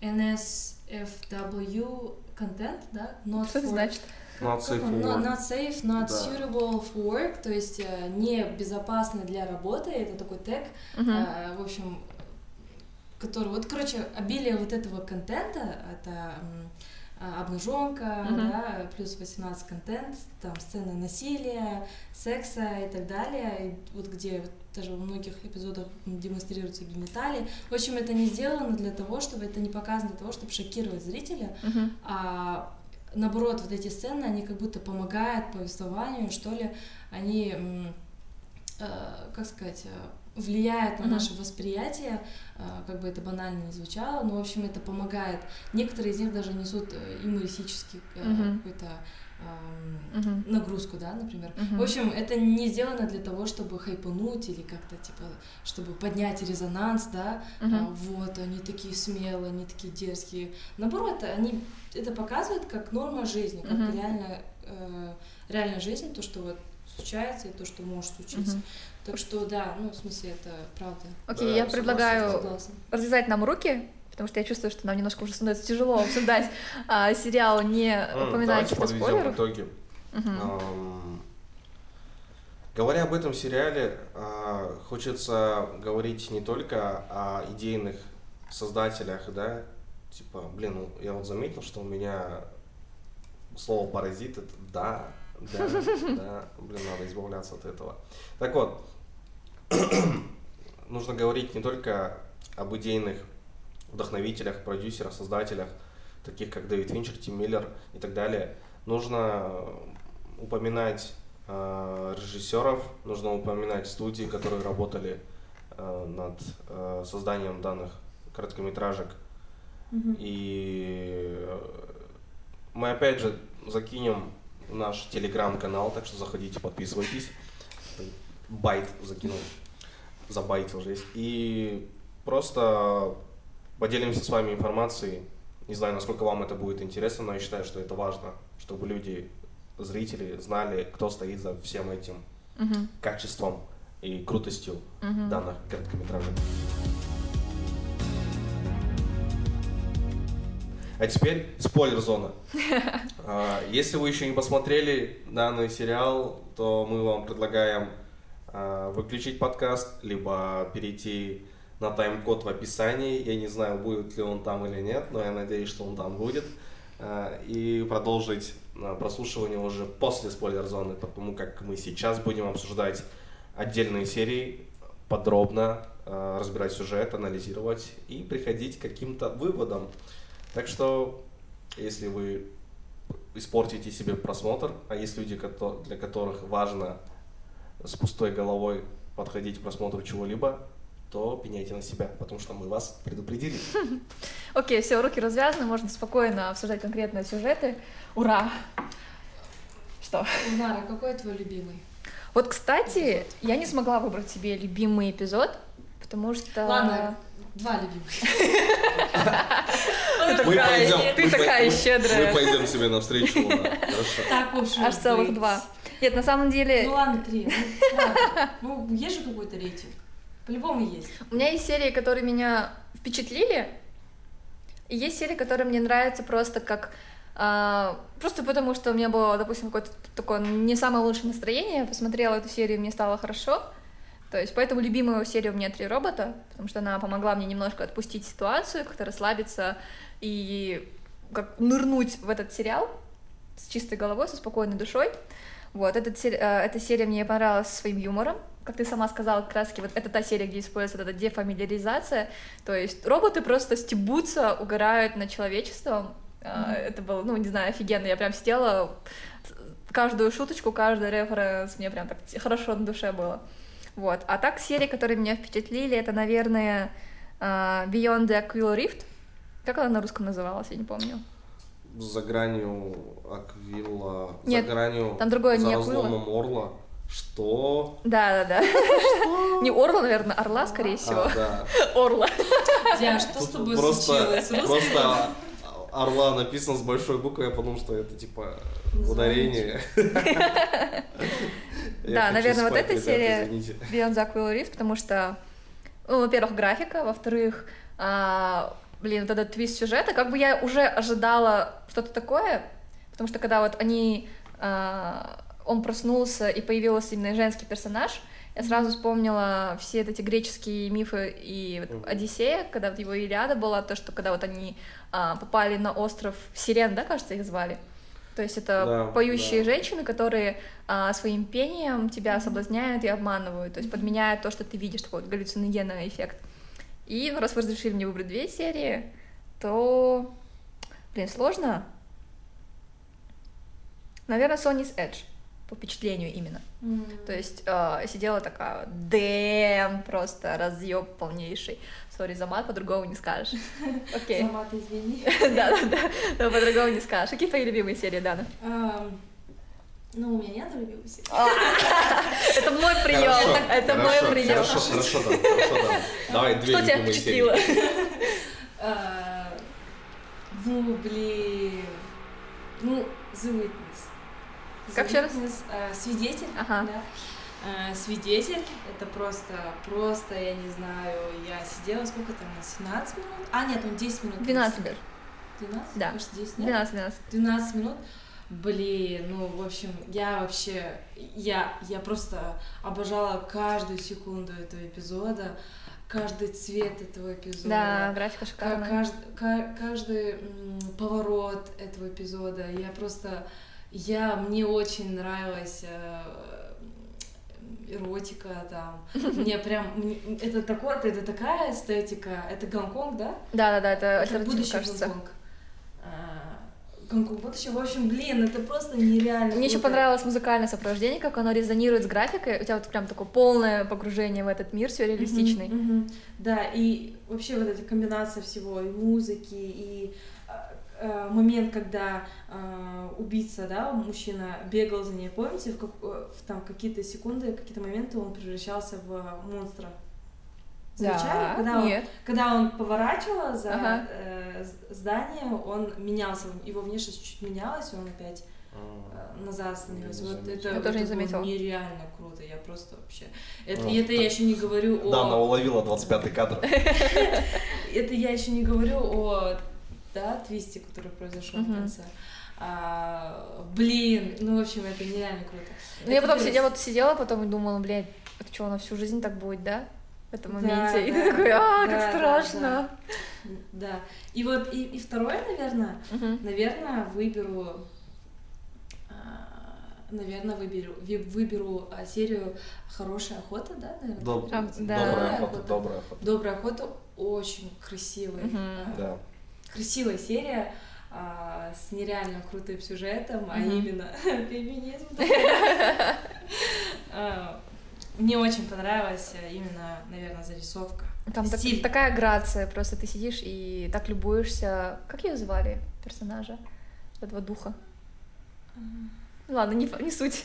NSFW контент, да, not что это for- значит? Not safe for Not, work. not safe, not Да. suitable for work, то есть э, не безопасный для работы, это такой тег, Мгм. э, в общем, который, вот, короче, обилие вот этого контента, это обнаженка, Мгм. да, плюс 18 контент, там сцены насилия, секса и так далее, и вот где вот даже во многих эпизодах демонстрируются гениталии. В общем, это не сделано для того, чтобы это не показано для того, чтобы шокировать зрителя, Мгм. а наоборот, вот эти сцены, они как будто помогают повествованию, что ли, они, э, как сказать, э, влияют на наше восприятие, э, как бы это банально не звучало, но, в общем, это помогает. Некоторые из них даже несут э, юмористический э, Мгм. какой-то эм, Мгм. нагрузку, да, например. Мгм. В общем, это не сделано для того, чтобы хайпануть или как-то, типа, чтобы поднять резонанс, да, Мгм. а, вот, они такие смелые, они такие дерзкие. Наоборот, они это показывают как норма жизни, как Мгм. реально, э, реальная жизнь, то, что вот случается, и то, что может случиться. Угу. Так что да, ну, в смысле, это правда. Окей, okay, да, я предлагаю согласна. развязать нам руки, потому что я чувствую, что нам немножко уже становится тяжело обсуждать а, сериал, не упоминая каких-то спойлеров. итоги. Uh-huh. Говоря об этом сериале, а, хочется говорить не только о идейных создателях, да, типа, блин, ну, я вот заметил, что у меня слово паразит это да, да, да, блин, надо избавляться от этого. Так вот, [CLEARS THROAT] нужно говорить не только об идейных вдохновителях, продюсерах, создателях, таких как Дэвид Винчер, Тим Миллер и так далее. Нужно упоминать э, режиссеров, нужно упоминать студии, которые работали э, над э, созданием данных короткометражек. Mm-hmm. И э, мы опять же закинем наш телеграм-канал, так что заходите, подписывайтесь. Байт закинул, за байт уже есть. И просто поделимся с вами информацией. Не знаю, насколько вам это будет интересно, но я считаю, что это важно, чтобы люди, зрители знали, кто стоит за всем этим uh-huh. качеством и крутостью uh-huh. данных короткометражек. А теперь спойлер-зона. [LAUGHS] А, если вы еще не посмотрели данный сериал, то мы вам предлагаем выключить подкаст, либо перейти на тайм-код в описании. Я не знаю, будет ли он там или нет, но я надеюсь, что он там будет. А, и продолжить прослушивание уже после спойлер-зоны, потому как мы сейчас будем обсуждать отдельные серии, подробно разбирать сюжет, анализировать и приходить к каким-то выводам. Так что, если вы испортите себе просмотр, а есть люди, для которых важно с пустой головой подходить к просмотру чего-либо, то пеняйте на себя, потому что мы вас предупредили. [LAUGHS] Окей, okay, все, руки развязаны, можно спокойно обсуждать конкретные сюжеты. Ура! Что? Нара, какой твой любимый? Вот, кстати, эпизод? я не смогла выбрать себе любимый эпизод, потому что... Ладно, Два любимых. Мы пойдем. Ты такая щедрая. Мы пойдем себе навстречу. Так уж Аж целых два. Нет, на самом деле... Ну ладно, три. Ну, ну, есть же какой-то рейтинг. По-любому есть. У меня есть серии, которые меня впечатлили, и есть серии, которые мне нравятся просто как... А, просто потому, что у меня было, допустим, какое-то такое не самое лучшее настроение, я посмотрела эту серию, и мне стало хорошо, то есть поэтому любимая серия у меня «Три робота», потому что она помогла мне немножко отпустить ситуацию, как-то расслабиться и как нырнуть в этот сериал с чистой головой, со спокойной душой. Вот, этот, э, эта серия мне понравилась своим юмором, как ты сама сказала, как раз вот это та серия, где используется эта дефамилиаризация, то есть роботы просто стебутся, угорают над человечеством, mm-hmm. это было, ну, не знаю, офигенно, я прям сидела, каждую шуточку, каждый референс мне прям так хорошо на душе было. Вот. А так серии, которые меня впечатлили, это, наверное, uh, Beyond the Aquila Rift. Как она на русском называлась, я не помню. За гранью Аквила, Нет, за гранью там другое за не разломом Орла. Что? Да, да, да. Не Орла, наверное, Орла, скорее всего. [LAUGHS] А, да. Орла. Диан, что с тобой случилось? Просто орла написано с большой буквы, я подумал, что это типа ударение. [LAUGHS] Да, наверное, вот эта серия Beyond the Quill Rift, потому что, ну, во-первых, графика, во-вторых, а, блин, вот этот твист сюжета, как бы я уже ожидала что-то такое, потому что когда вот они, а, он проснулся и появился именно женский персонаж, я сразу вспомнила все эти греческие мифы и вот Одиссея, когда вот его Илиада была, то, что когда вот они а, попали на остров Сирен, да, кажется, их звали, то есть это да, поющие да. женщины, которые а, своим пением тебя соблазняют и обманывают, то есть подменяют то, что ты видишь, такой вот галлюциногенный эффект. И ну, раз вы разрешили мне выбрать две серии, то, блин, сложно. Наверное, Sony's Edge по впечатлению именно. Mm-hmm. То есть э, сидела такая, дэм, просто разъеб полнейший. Сори за мат, по-другому не скажешь. [LAUGHS] Окей. За мат, извини. [LAUGHS] Да-да-да, по-другому не скажешь. Какие твои любимые серии, Дана? Ну, у меня нет любимой серии. [LAUGHS] Это мой прием. Это мой прием. Хорошо, хорошо, да, хорошо, да. Давай две Что тебя впечатлило? Ну, блин. Ну, The Witness. Как еще раз? Э, свидетель. Ага. Э, свидетель, это просто, просто, я не знаю, я сидела, сколько там, 17 минут? А, нет, он 10 минут. 12 даже. 12? Да. Кажется, 10, нет? 12, 12. 12 минут. Блин, ну, в общем, я вообще, я, я просто обожала каждую секунду этого эпизода, каждый цвет этого эпизода. Да, графика шикарная. Каждый, каждый поворот этого эпизода. Я просто, я, мне очень нравилась э, эротика там. [LAUGHS] Мне прям, это такое, это такая эстетика. Это Гонконг, да? Да, да, да, это, это будущий кажется. Гонконг. Гонконг будущего. В общем, блин, это просто нереально. Мне еще понравилось музыкальное сопровождение, как оно резонирует с графикой. У тебя вот прям такое полное погружение в этот мир. Uh-huh, uh-huh. Да, и вообще вот эта комбинация всего, и музыки, и э, момент, когда э, убийца, да, мужчина бегал за ней, помните, в, как, в там какие-то секунды, какие-то моменты он превращался в монстра. Замечали? Да, когда, нет. Он, когда он поворачивал за ага. э, здание, он менялся, его внешность чуть-чуть менялась, и он опять а, э, назад становился. Вот это, я тоже не заметила. нереально круто, я просто вообще... Это, и это я еще [LAUGHS] не говорю о... Да, она уловила 25-й кадр. Это я еще не говорю о, да, твисте, который произошел в конце. А, блин, ну, в общем, это нереально круто. Ну, я потом сидела, вот сидела потом и думала, блядь, это что, у нас всю жизнь так будет, да? в этом моменте. Да, и да, ты такой, а, да, как страшно. Да, да. И вот, и, и второе, наверное, угу. наверное, выберу а, наверное, выберу, выберу а, серию «Хорошая охота», да, наверное? Доб... да. Добрая охота, добрая охота. Добрая охота очень красивая. Угу. Да. Красивая серия а, с нереально крутым сюжетом, угу. а именно [LAUGHS] феминизм. [LAUGHS] Мне очень понравилась э, именно, наверное, зарисовка. Там так, такая грация, просто ты сидишь и так любуешься. Как ее звали, персонажа этого духа? Mm. Ладно, не, не суть.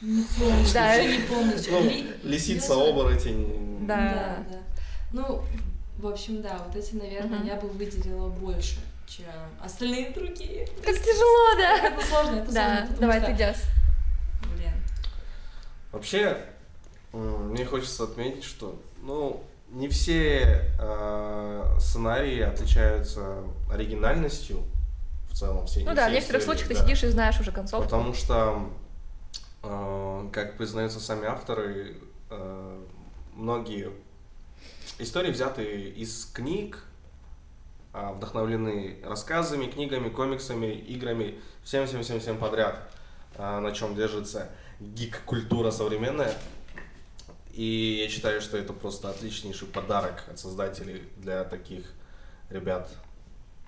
Не помню, да. не помню. Ну, Ли... Лисица, оборотень. Да. да, да. Ну, в общем, да, вот эти, наверное, uh-huh. я бы выделила больше, чем остальные другие. Как тяжело, да? Это сложно, это да. сложно. Давай, ты Диас. Вообще, мне хочется отметить, что, ну, не все э, сценарии отличаются оригинальностью в целом. Все, ну да, в некоторых случаях да. ты сидишь и знаешь уже концовку. Потому что, э, как признаются сами авторы, э, многие истории взяты из книг, э, вдохновлены рассказами, книгами, комиксами, играми, всем-всем-всем-всем подряд, э, на чем держится гик-культура современная. И я считаю, что это просто отличнейший подарок от создателей для таких ребят,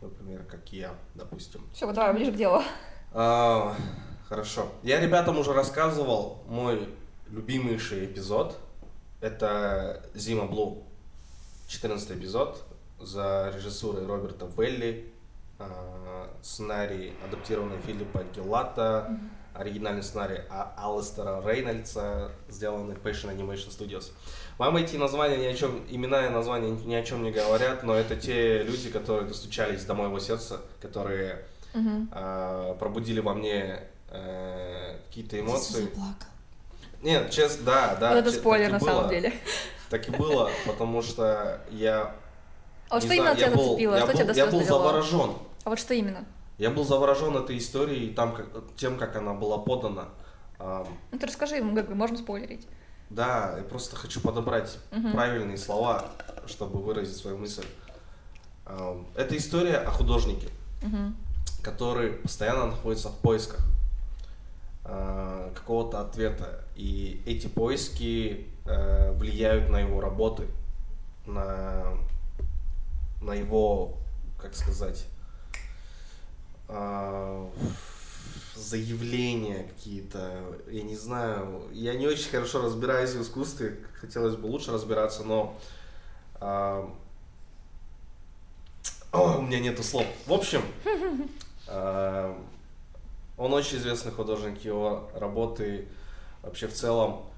например, как я, допустим. Все, давай ближе к делу. А, хорошо. Я ребятам уже рассказывал мой любимейший эпизод. Это Зима Блу. 14 эпизод за режиссурой Роберта Велли. А, сценарий адаптированный Филиппа Геллата. Mm-hmm оригинальный сценарий а Алистера Рейнольдса, сделанный Passion Animation Studios. Вам эти названия ни о чем, имена и названия ни о чем не говорят, но это те люди, которые достучались до моего сердца, которые э, пробудили во мне э, какие-то эмоции. Заплакал. Нет, честно, да, да. Вот это спойлер на было, самом деле. Так и было, потому что я. А что именно тебя зацепило? Что тебя Я был заворожен. А вот что именно? Я был заворожен этой историей, там, как, тем, как она была подана. Ну ты расскажи ему, как бы можно спойлерить. Да, я просто хочу подобрать угу. правильные слова, чтобы выразить свою мысль. Это история о художнике, угу. который постоянно находится в поисках а, какого-то ответа. И эти поиски э, влияют на его работы, на, на его, как сказать, а, заявления какие-то, я не знаю, я не очень хорошо разбираюсь в искусстве, хотелось бы лучше разбираться, но а, о, у меня нету слов. В общем, а, он очень известный художник, его работы вообще в целом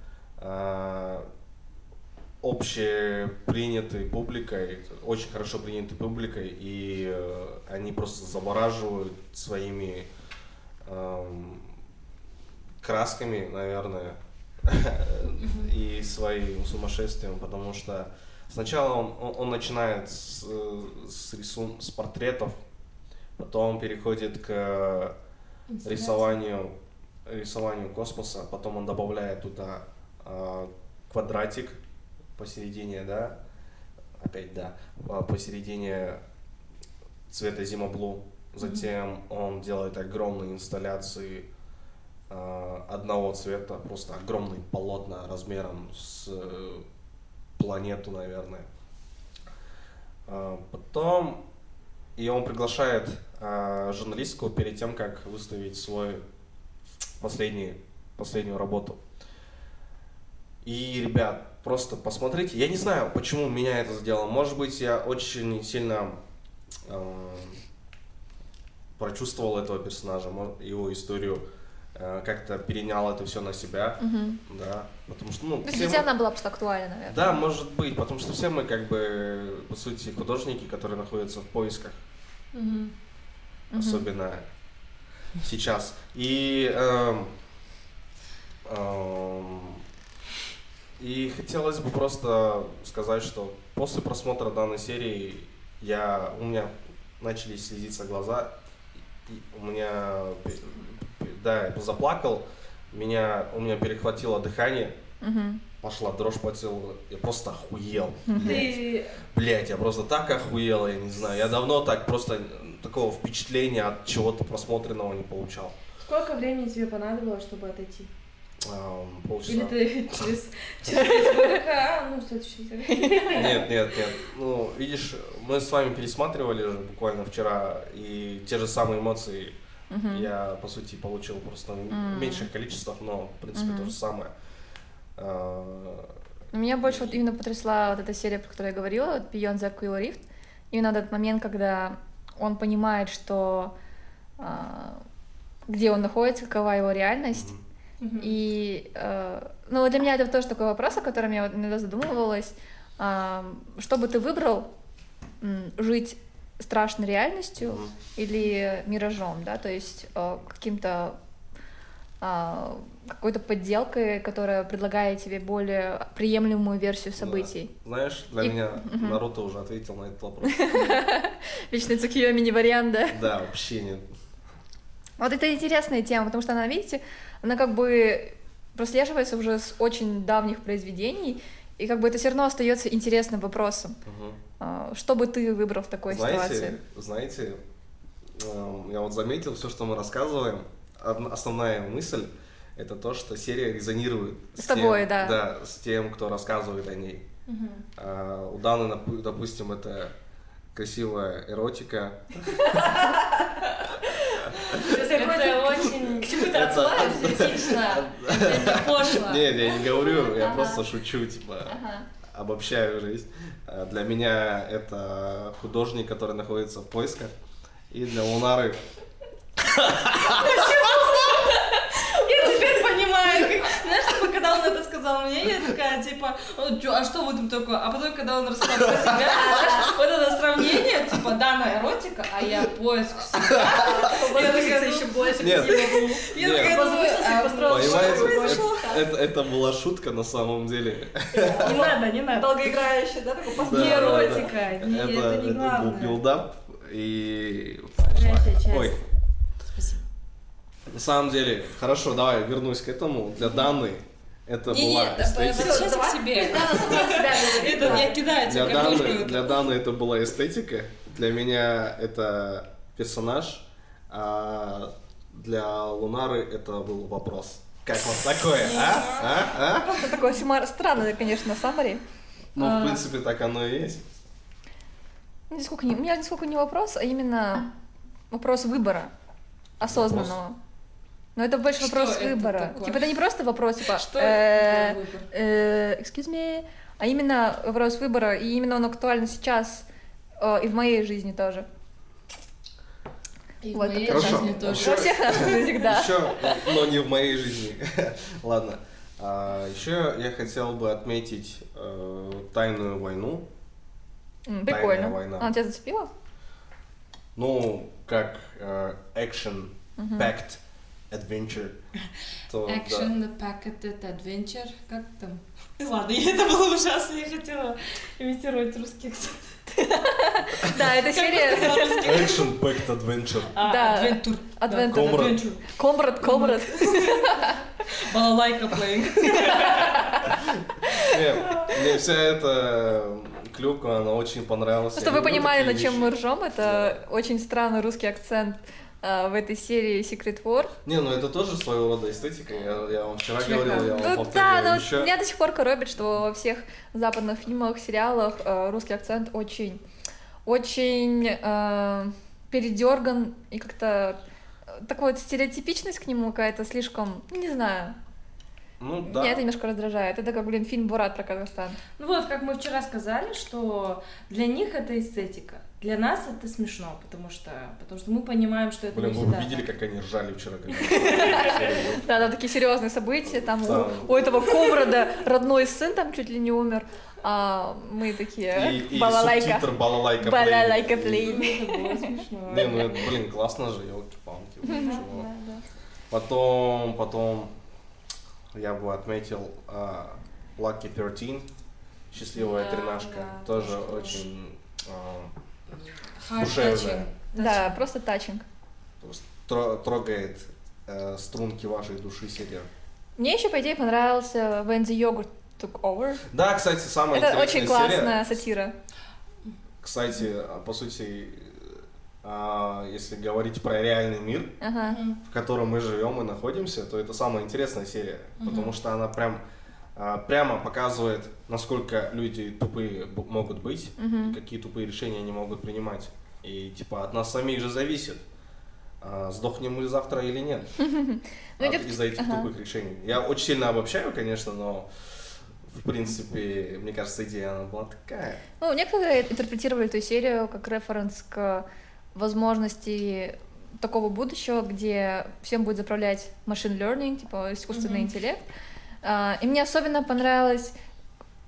общепринятой публикой, очень хорошо принятой публикой, и э, они просто завораживают своими э, красками, наверное, [LAUGHS] и своим сумасшествием, потому что сначала он, он, он начинает с, с, рисун, с портретов, потом переходит к рисованию, рисованию космоса, потом он добавляет туда э, квадратик посередине, да, опять да, посередине цвета зима блу. Затем он делает огромные инсталляции э, одного цвета, просто огромные полотна размером с э, планету, наверное. Потом и он приглашает журналистку перед тем, как выставить свой последний, последнюю работу. И, ребят, просто посмотрите. Я не знаю, почему меня это задело. Может быть, я очень сильно э, прочувствовал этого персонажа, его историю, э, как-то перенял это все на себя, угу. да, потому что, ну, То есть для тебя мы... она была просто актуальна, наверное. Да, может быть, потому что все мы, как бы, по сути, художники, которые находятся в поисках, угу. особенно угу. сейчас. И э, э, и хотелось бы просто сказать, что после просмотра данной серии я, у меня начали слезиться глаза, у меня, да, я заплакал, меня, у меня перехватило дыхание, угу. пошла дрожь по телу, я просто охуел. Блять, я просто так охуел, я не знаю, я давно так просто такого впечатления от чего-то просмотренного не получал. Сколько времени тебе понадобилось, чтобы отойти? Полчаса. Или ты [LAUGHS] через, [LAUGHS] а, ну, следующий Нет, нет, нет. Ну, видишь, мы с вами пересматривали буквально вчера, и те же самые эмоции я, по сути, получил просто в меньших количествах, но, в принципе, то же самое. А, Меня больше вот именно потрясла вот эта серия, про которую я говорила, Beyond the Quill Rift. Именно этот момент, когда он понимает, что а, где он находится, какова его реальность, mm-hmm и, э, ну, для меня это тоже такой вопрос, о котором я вот иногда задумывалась. Э, что бы ты выбрал, жить страшной реальностью mm-hmm. или миражом, да, то есть э, каким-то э, какой-то подделкой, которая предлагает тебе более приемлемую версию событий. Да. Знаешь, для И... меня [LAUGHS] угу. Наруто уже ответил на этот вопрос. [LAUGHS] Вечный Цукиоми не вариант, да? Да, вообще нет. Вот это интересная тема, потому что она, видите, она как бы прослеживается уже с очень давних произведений, и как бы это все равно остается интересным вопросом. Угу. Что бы ты выбрал в такой знаете, ситуации? Знаете, эм, я вот заметил все, что мы рассказываем, основная мысль это то, что серия резонирует с, с тобой, тем, да. да, с тем, кто рассказывает о ней. Угу. У Даны, допустим, это красивая эротика. Это очень... К чему ты отсылаешь критично? Это пошло. Нет, я не говорю, я просто шучу, типа, обобщаю жизнь. А, для меня это художник, который находится в поисках. И для Лунары... Я теперь понимаю, знаешь, типа, когда он это сказал мне, я такая, типа, а что в этом такое? А потом, когда он рассказал про себя, вот это сравнение, типа, да, на эротика, а я поиск себя. Я такая, еще больше Нет, Я такая, Понимаете, это была шутка на самом деле. Не надо, не надо. Долгоиграющая, да, такой Не эротика, это не главное. Это был билдап, и... Ой, на самом деле, хорошо, давай вернусь к этому. Для Даны это [LAUGHS] не, была нет, эстетика. Возвращайся к себе. Это я кидаю для Даны, для Даны это была эстетика, для меня это персонаж, а для Лунары это был вопрос. Как вот такое, а? А? А? Это такое странное, конечно, саммари. Ну, в принципе, так оно и есть. Нисколько не, у меня нисколько не вопрос, а именно вопрос выбора осознанного. Вопрос? Но это больше что вопрос это выбора. Такое? Типа это не просто вопрос, типа, что э, выбор? Э, excuse me, а именно вопрос выбора, и именно он актуален сейчас э, и в моей жизни тоже. И вот, в моей Хорошо. жизни тоже. Во всех наших жизнях, да. Еще, но не в моей жизни. [LAUGHS] Ладно. А, еще я хотел бы отметить э, тайную войну. Mm, прикольно. война. Она тебя зацепила? Ну, как экшен, uh, packed adventure, [LAUGHS] то Action, да. packet, adventure, как там? [LAUGHS] Ладно, это было ужасно, я хотела имитировать русский акцент. [LAUGHS] Да, это серия... Action Packed Adventure. А, да. Adventure. Adventure. Комрад, комрад. Балалайка playing. Мне вся эта клюква, она очень понравилась. Чтобы вы понимали, над чем мы ржем, это очень странный русский акцент в этой серии Secret War. Не, ну это тоже своего рода эстетика. Я, я вам вчера Члеха. говорил, я вам ну, Да, но еще. меня до сих пор коробит, что во всех западных фильмах, сериалах э, русский акцент очень, очень э, передерган и как-то э, такая вот стереотипичность к нему какая-то слишком, не знаю. Ну, да. Меня это немножко раздражает. Это как, блин, фильм «Бурат» про Казахстан. Ну вот, как мы вчера сказали, что для них это эстетика. Для нас это смешно, потому что, потому что мы понимаем, что это Блин, вы увидели, как они ржали вчера. [LAUGHS] Да, там такие серьезные события, там у этого Коврода родной сын там чуть ли не умер, а мы такие балалайка. И балалайка Балалайка плей. Не, ну это, блин, классно же, елки-палки. Потом, потом я бы отметил uh, Lucky 13, счастливая тринашка, тоже очень душевная. Да, просто тачинг. Трогает э, струнки вашей души серия. Мне еще, по идее, понравился When the Yogurt Took Over. Да, кстати, самая Это интересная очень классная серия. сатира. Кстати, по сути, а, если говорить про реальный мир, ага. в котором мы живем и находимся, то это самая интересная серия, угу. потому что она прям а, прямо показывает, насколько люди тупые могут быть, угу. какие тупые решения они могут принимать. И типа от нас самих же зависит, а, сдохнем мы завтра или нет [LAUGHS] ну, из-за этих тупых решений. Я очень сильно обобщаю, конечно, но в принципе, мне кажется, идея она была такая. Ну, некоторые интерпретировали эту серию как референс к возможности такого будущего, где всем будет заправлять машин learning, типа искусственный mm-hmm. интеллект. Uh, и мне особенно понравилось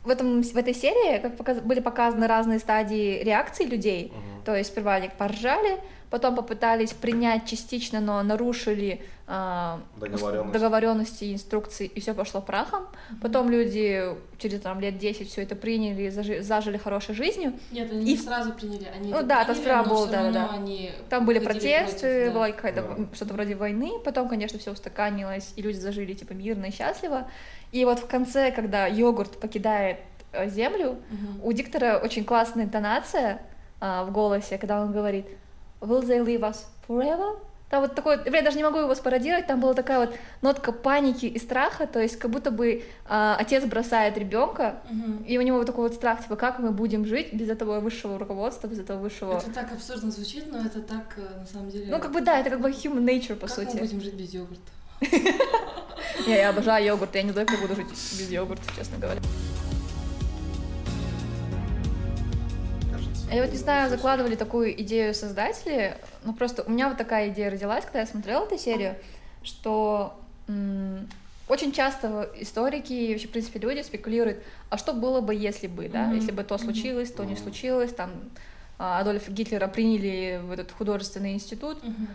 в, этом, в этой серии, как показ, были показаны разные стадии реакции людей. Mm-hmm. То есть сперва они поржали, потом попытались принять частично, но нарушили э, договоренности. договоренности, инструкции, и все пошло прахом. Mm-hmm. Потом люди через там, лет 10 все это приняли, зажили, зажили хорошей жизнью. Нет, они и... не сразу приняли, они Ну да, это сперва было, да, да. Они там были протесты, против, да. была какая-то да. что-то вроде войны, потом, конечно, все устаканилось, и люди зажили типа мирно и счастливо. И вот в конце, когда йогурт покидает э, землю, угу. у диктора очень классная интонация а, в голосе, когда он говорит Will they leave us forever? Там вот такой, я даже не могу его спародировать, там была такая вот нотка паники и страха, то есть как будто бы а, отец бросает ребенка, угу. и у него вот такой вот страх, типа, как мы будем жить без этого высшего руководства, без этого высшего... Это так абсурдно звучит, но это так, э, на самом деле... Ну, как бы, да, это как бы human nature, по как сути. Как мы будем жить без йогурта? [LAUGHS] Я обожаю йогурт, я не знаю, как буду жить без йогурта, честно говоря. Я вот не знаю, закладывали такую идею создатели, но просто у меня вот такая идея родилась, когда я смотрела эту серию, что м- очень часто историки и вообще, в принципе, люди спекулируют, а что было бы, если бы, да, mm-hmm. если бы то случилось, то не случилось, там а, Адольфа Гитлера приняли в этот художественный институт. Mm-hmm.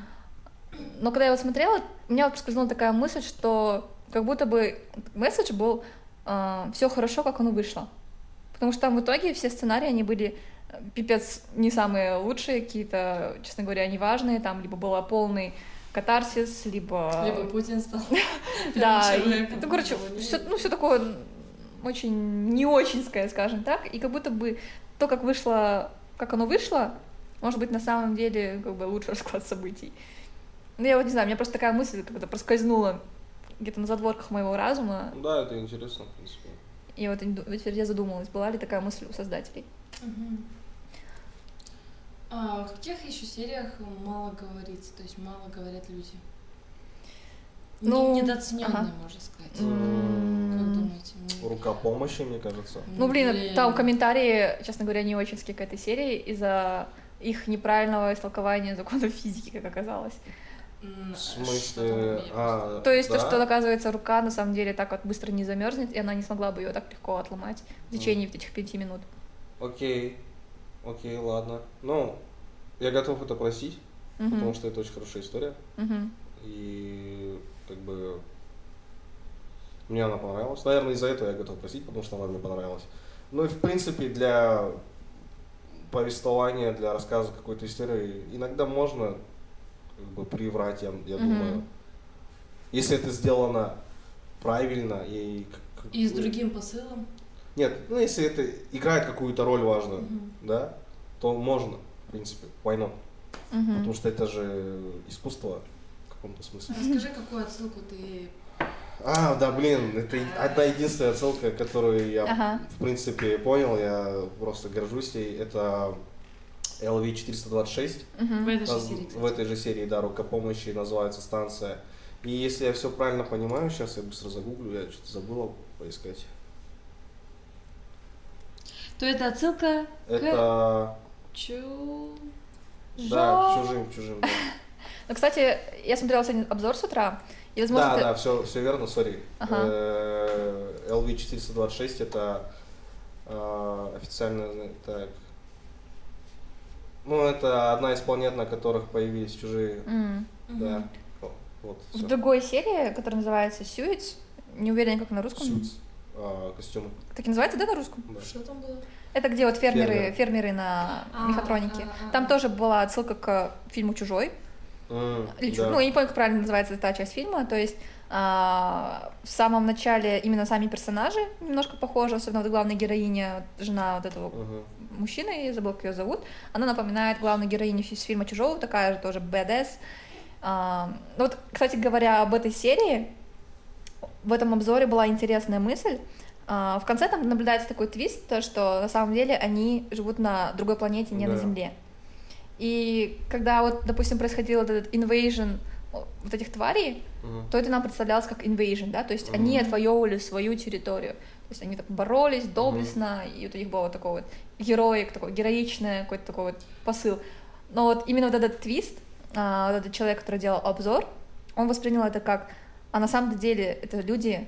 Но когда я вот смотрела, у меня вот проскользнула такая мысль, что как будто бы месседж был э, все хорошо, как оно вышло. Потому что там в итоге все сценарии, они были пипец не самые лучшие, какие-то, честно говоря, неважные, там либо был полный катарсис, либо... Либо Путин стал [LAUGHS] Да, ну, короче, все, ну, все такое очень не очинское, скажем так, и как будто бы то, как вышло, как оно вышло, может быть, на самом деле, как бы лучший расклад событий. Ну, я вот не знаю, у меня просто такая мысль когда проскользнула где-то на задворках моего разума. Да, это интересно, в принципе. И вот теперь я задумалась, была ли такая мысль у создателей. Угу. А в каких еще сериях мало говорится, то есть мало говорят люди? Ну, недооцененные, ага. можно сказать. Mm. Как думаете? Рука помощи, мне кажется. Ну, блин, блин, там комментарии, честно говоря, не очень к этой серии из-за их неправильного истолкования законов физики, как оказалось. В смысле? А, то есть да? то, что оказывается рука на самом деле так вот быстро не замерзнет, и она не смогла бы ее так легко отломать в течение mm. этих пяти минут. Окей, окей, ладно. Ну, я готов это простить, угу. потому что это очень хорошая история. Угу. И как бы мне она понравилась. Наверное, из-за этого я готов просить, потому что она мне понравилась. Ну и в принципе для повествования, для рассказа какой-то истории иногда можно как бы приврать, я, я mm-hmm. думаю. Если это сделано правильно и... И с другим посылом? Нет, ну если это играет какую-то роль важную, mm-hmm. да, то можно, в принципе, not? Mm-hmm. Потому что это же искусство в каком-то смысле. Расскажи, какую отсылку ты а, да, блин, это одна единственная отсылка, которую я, ага. в принципе, понял, я просто горжусь ей. Это LV-426. Угу. В этой же серии. В этой же серии, да, рука помощи называется станция. И если я все правильно понимаю, сейчас я быстро загуглю, я что-то забыла поискать. То это отсылка это... к Чу... Да, к чужим, чужим, да. [LAUGHS] Ну, кстати, я смотрела сегодня обзор с утра, и, возможно, да, ты... да, все, все верно, сори. Ага. LV426 э, это э, официально так. Ну, это одна из планет, на которых появились чужие. Mm. Да. Вот, в другой серии, которая называется Suits, не уверена, как на русском. Suits. А, костюмы. Так и называется, да, на русском? Да. Что там было? Это где вот фермеры, фермеры, фермеры на а, мехатронике. А, а, там тоже была отсылка к фильму Чужой. Mm, да. Ну, я не помню, как правильно называется эта часть фильма. То есть а, в самом начале именно сами персонажи немножко похожи, особенно вот главная героиня, жена вот этого uh-huh. мужчины, я забыла, как ее зовут. Она напоминает главную героиню из фильма Чужого, такая же тоже badass. А, ну вот, кстати говоря, об этой серии, в этом обзоре была интересная мысль. А, в конце там наблюдается такой твист, то, что на самом деле они живут на другой планете, не да. на Земле. И когда вот, допустим, происходил этот invasion вот этих тварей, uh-huh. то это нам представлялось как invasion, да, то есть uh-huh. они отвоевывали свою территорию, то есть они так боролись доблестно, uh-huh. и вот у них был вот такой вот героик, такой героичный какой-то такой вот посыл. Но вот именно вот этот твист, а, вот этот человек, который делал обзор, он воспринял это как, а на самом деле это люди,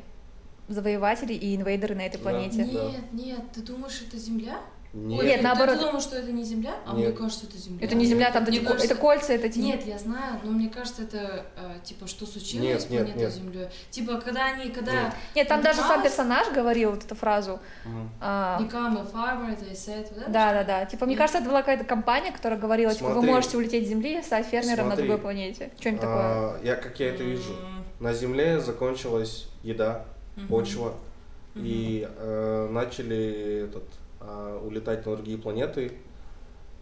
завоеватели и инвейдеры на этой планете. Нет, нет, ты думаешь, это Земля? Нет, Нет наоборот. Ты думал, что это не Земля? А Нет. мне кажется, это Земля. Это не Земля, там мне кажется... это кольца, это тени. Нет, я знаю, но мне кажется, это э, типа что случилось нет, с планетой нет, нет. Землей. Типа, когда они, когда... Нет, нет там даже сам персонаж говорил вот эту фразу. Угу. А... A farmer, they said, да? Да, да, да. Типа, мне кажется, это была какая-то компания, которая говорила, Смотри. типа, вы можете улететь с Земли и стать фермером Смотри. на другой планете. Что-нибудь а, такое. Я, как я это вижу, на Земле закончилась еда, Мгм. почва, Мгм. и э, начали этот, а, улетать на другие планеты,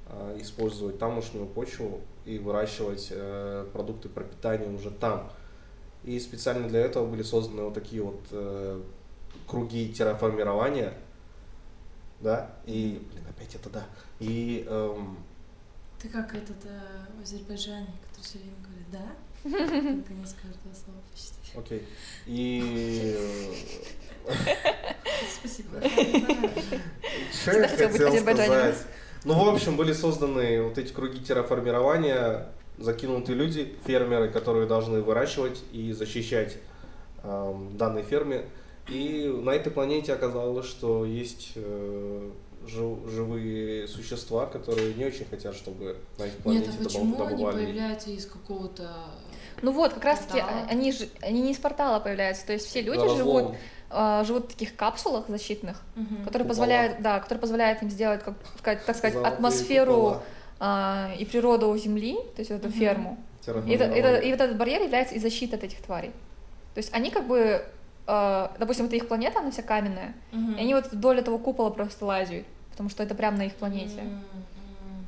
а, использовать тамошнюю почву и выращивать э, продукты пропитания уже там. И специально для этого были созданы вот такие вот э, круги терраформирования, да, и, блин, опять это да, и эм, Ты как этот э, в Азербайджане, который все время говорит, да? Наконец каждое слово почти. окей, и э, Спасибо. Что я хотел сказать? Ну, в общем, были созданы вот эти круги терраформирования, закинуты люди, фермеры, которые должны выращивать и защищать эм, данной ферме. И на этой планете оказалось, что есть э, жив- живые существа, которые не очень хотят, чтобы на их планете Нет, а почему они добывали. появляются из какого-то... Ну вот, как раз-таки, Портала. а- они же, они не из портала появляются, то есть все люди Разлом. живут, а, живут в таких капсулах защитных, Мгм. которые Купола. позволяют, да, которые позволяют им сделать, как, сказать- так сказать, Золотые атмосферу а, и природу Земли, то есть вот эту Мгм. ферму. И, это- это- и вот этот барьер является и защитой от этих тварей. То есть они как бы, а, допустим, это их планета, она вся каменная, Мгм. и они вот вдоль этого купола просто лазят, потому что это прямо на их планете. М.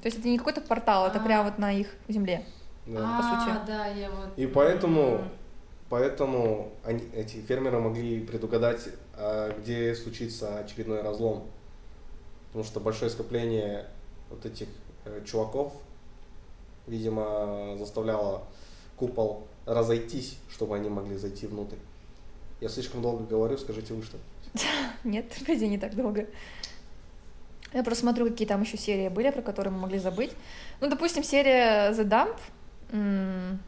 То есть это не какой-то портал, это А. прямо вот на их Земле. Да. по сути. А, да, я вот... И поэтому, поэтому они, эти фермеры могли предугадать, а, где случится очередной разлом. Потому что большое скопление вот этих э, чуваков, видимо, заставляло купол разойтись, чтобы они могли зайти внутрь. Я слишком долго говорю, скажите вы что. [LAUGHS] Нет, вроде не так долго. Я просто смотрю, какие там еще серии были, про которые мы могли забыть. Ну, допустим, серия The Dump. М,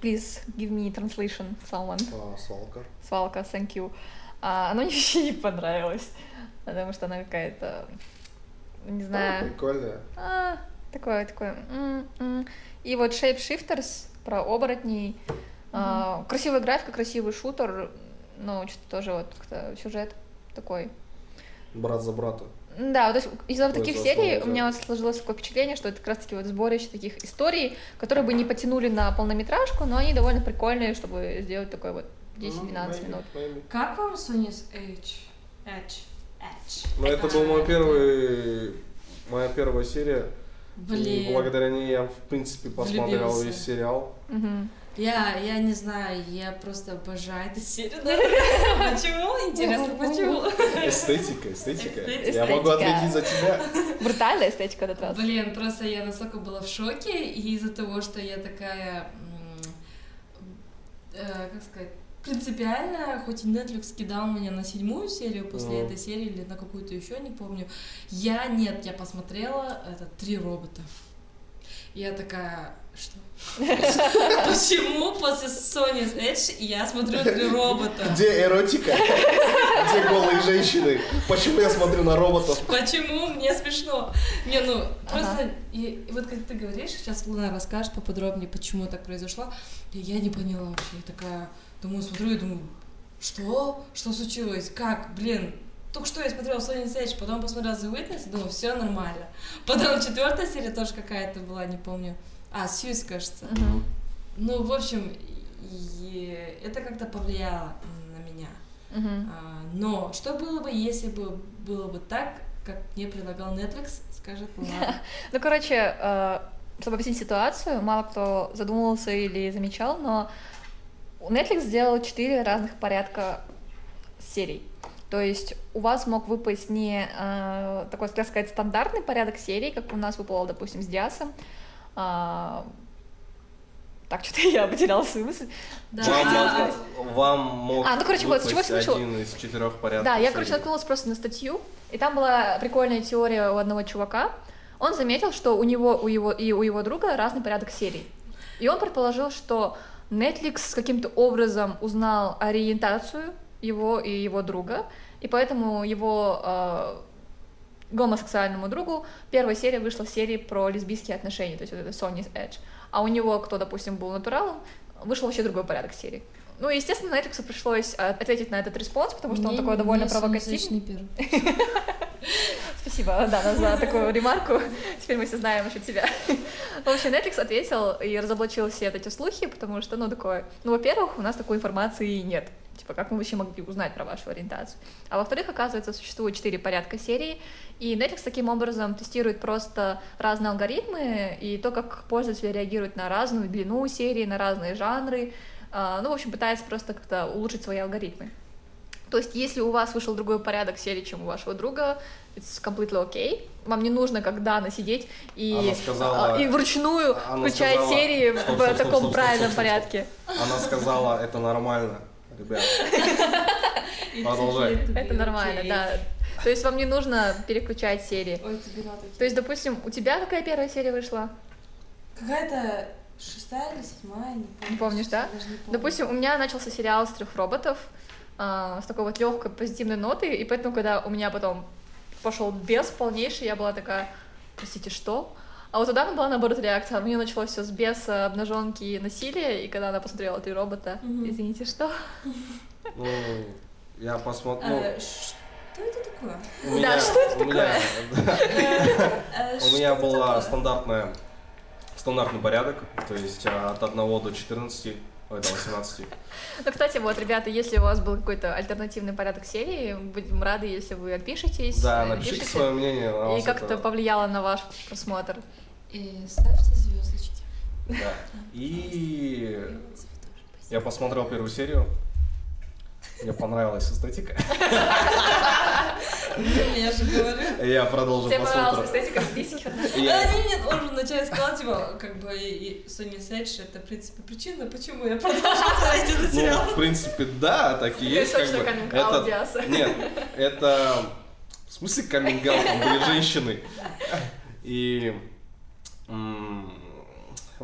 Please give me translation, someone. А, свалка. Свалка, thank you. А, она [LAUGHS] мне вообще не понравилась, потому что она какая-то, не А, знаю, прикольная. а, такое, такое. м, м. И вот Shapeshifters про оборотней. А, красивая графика, красивый шутер, но что-то тоже вот как-то сюжет такой. Брат за брата. Да, то есть из-за вот таких серий у меня вот сложилось такое впечатление, что это как раз-таки вот сборище таких историй, которые бы не потянули на полнометражку, но они довольно прикольные, чтобы сделать такой вот 10-12 минут. Как вам Sony's Edge? Edge. Edge. Ну, это был мой первый, моя первая серия. И Блин. благодаря ней я, в принципе, посмотрел Влюбился. весь сериал. Мгм. Я, я не знаю, я просто обожаю эту серию. [LAUGHS] Почему? Интересно, почему? Эстетика, эстетика. Я могу ответить за тебя. Брутальная эстетика этот раз. Блин, просто я настолько была в шоке и из-за того, что я такая, э, как сказать, принципиально, хоть и Netflix кидал меня на седьмую серию после Мгм. этой серии или на какую-то еще, не помню. Я нет, я посмотрела это три робота. Я такая, что? [LAUGHS] Почему после Sony's Edge я смотрю три робота? Где эротика? Где голые женщины? Почему я смотрю на роботов? Почему мне смешно? Не, ну, просто, Ага. и, вот как ты говоришь, сейчас Луна расскажет поподробнее, почему так произошло, и я не поняла вообще, я такая, думаю, смотрю и думаю, что? Что случилось? Как? Блин, только что я смотрела Sony Sage, потом посмотрела The Witness, и думаю, все нормально. Потом четвертая серия тоже какая-то была, не помню. А, Сьюз, кажется. Мгм. Ну, в общем, и это как-то повлияло на меня. Мгм. А, Но что было бы, если бы было бы так, как мне предлагал Netflix, скажет [LAUGHS] Луна. Ну, короче, э, чтобы объяснить ситуацию, мало кто задумывался или замечал, но Netflix сделал четыре разных порядка серий. То есть у вас мог выпасть не э, такой, так сказать, стандартный порядок серий, как у нас выпало, допустим, с Диасом. А, так, что-то [LAUGHS] я потеряла свою мысль. Да, Вам, а, мог- вам мог А, ну, короче, вот, с чего начала? один из четырех порядков Да, я, серий. короче, наткнулась просто на статью, и там была прикольная теория у одного чувака. Он заметил, что у него у его, и у его друга разный порядок серий. И он предположил, что Netflix каким-то образом узнал ориентацию его и его друга, и поэтому его э, гомосексуальному другу первая серия вышла в серии про лесбийские отношения, то есть вот это Sony's Edge. А у него, кто, допустим, был натуралом, вышел вообще другой порядок серий. Ну, естественно, Netflix пришлось э, ответить на этот response, потому что он мне- такой довольно провокативный. [LAUGHS] Спасибо, Дана, за такую ремарку. Теперь мы все знаем насчет тебя. В общем, Netflix ответил и разоблачил все эти слухи, потому что, ну, такое... Ну, во-первых, у нас такой информации нет. Типа, как мы вообще могли узнать про вашу ориентацию? А во-вторых, оказывается, существует четыре порядка серий, и Netflix таким образом тестирует просто разные алгоритмы и то, как пользователи реагируют на разную длину серии, на разные жанры. А, Ну, в общем, пытается просто как-то улучшить свои алгоритмы. То есть, если у вас вышел другой порядок серии, чем у вашего друга, it's completely okay. Вам не нужно, как Дана, сидеть и, Она сказала- а, и вручную Она включать сказала- серии Стоп, в стоп, таком стоп, правильном порядке. Она сказала, это нормально. Ребят, [LAUGHS] Продолжай. Это нормально, да. То есть вам не нужно переключать серии. Ой. То есть, допустим, у тебя какая первая серия вышла? Какая-то шестая или седьмая, не помню. Не помнишь, да? Даже не помню. Допустим, у меня начался сериал с трех роботов а, с такой вот легкой позитивной нотой, и поэтому, когда у меня потом пошел без полнейший, я была такая, простите, что? А вот тогда была наоборот реакция. У нее началось все с беса, обнаженки и насилия, и когда она посмотрела три робота, Мгм. извините, что? ну, я посмотрю. А, Что это такое? у меня, что это у меня, Э, [LAUGHS] У меня это была такое? стандартная, стандартный порядок, то есть а, от 1 до 14, ой, до 18. Ну, кстати, вот, ребята, если у вас был какой-то альтернативный порядок серии, будем рады, если вы отпишетесь. Да, э, напишите свое мнение. на И как это- это повлияло на ваш просмотр. И ставьте звездочки. Да. И я посмотрел первую серию. Мне понравилась эстетика. Я же говорю. Я продолжил Тебе понравилась эстетика я- нет, он вначале сказал, типа, как бы, Sony Sage это, в принципе, причина, почему я продолжаю смотреть этот Ну, сериал. в принципе, да, так и есть. Как бы. Это-. Нет, это... В смысле каминг там были женщины. И...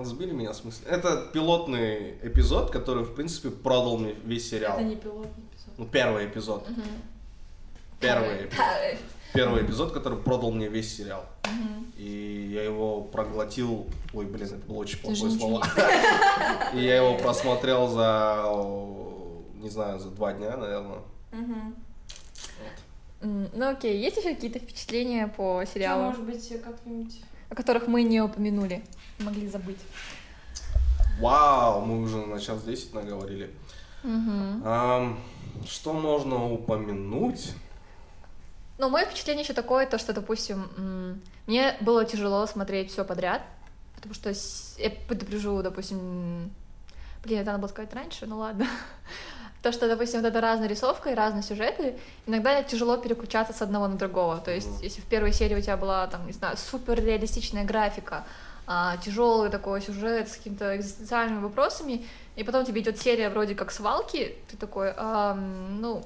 Сбили меня в смысле. Это пилотный эпизод, который, в принципе, продал мне весь сериал. Это не пилотный. Ну, первый эпизод. Первый, Э, первый эпизод, который продал мне весь сериал. И я его проглотил. Ой, блин, это было очень плохое слово. [LAUGHS] И я его просмотрел за, не знаю, за два дня, наверное. Ну окей, есть еще какие-то впечатления по сериалу? Может быть, как-нибудь... О которых мы не упомянули, могли забыть. Вау, мы уже на час 10 наговорили. Угу. А, что можно упомянуть? Ну, мое впечатление еще такое, то, что, допустим, мне было тяжело смотреть все подряд, потому что я предупрежу, допустим, блин, это надо было сказать раньше, ну ладно. [LAUGHS] То, что, допустим, вот эта разная рисовка и разные сюжеты, иногда тяжело переключаться с одного на другого. То есть, если в первой серии у тебя была, там, не знаю, супер реалистичная графика, а, тяжелый такой сюжет с какими-то экзистенциальными вопросами, и потом тебе идет серия вроде как свалки, ты такой, а, ну,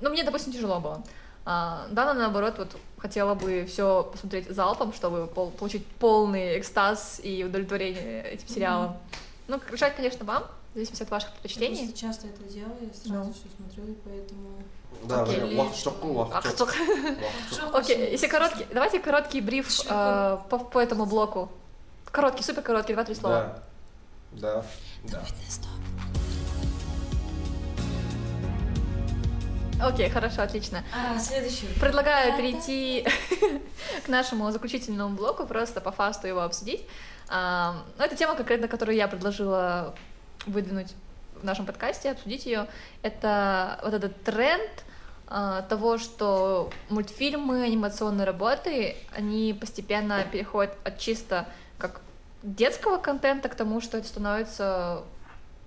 ну, мне, допустим, тяжело было. А, Дана, наоборот, вот хотела бы все посмотреть залпом, чтобы пол- получить полный экстаз и удовлетворение этим сериалом. Mm-hmm. Ну, решать, конечно, вам, в зависимости от ваших предпочтений. Я часто это делаю, я сразу ну. все смотрю, и поэтому... Да, okay. Вахчок. Окей, если короткий, давайте короткий бриф э, по, по этому блоку. Короткий, супер короткий, два-три слова. Да, да, да. Окей, хорошо, отлично. А, следующий. Предлагаю перейти [LAUGHS] к нашему заключительному блоку, просто по фасту его обсудить. А, ну, это тема конкретно, которую я предложила выдвинуть в нашем подкасте, обсудить ее. Это вот этот тренд а, того, что мультфильмы, анимационные работы, они постепенно переходят от чисто детского контента к тому, что это становится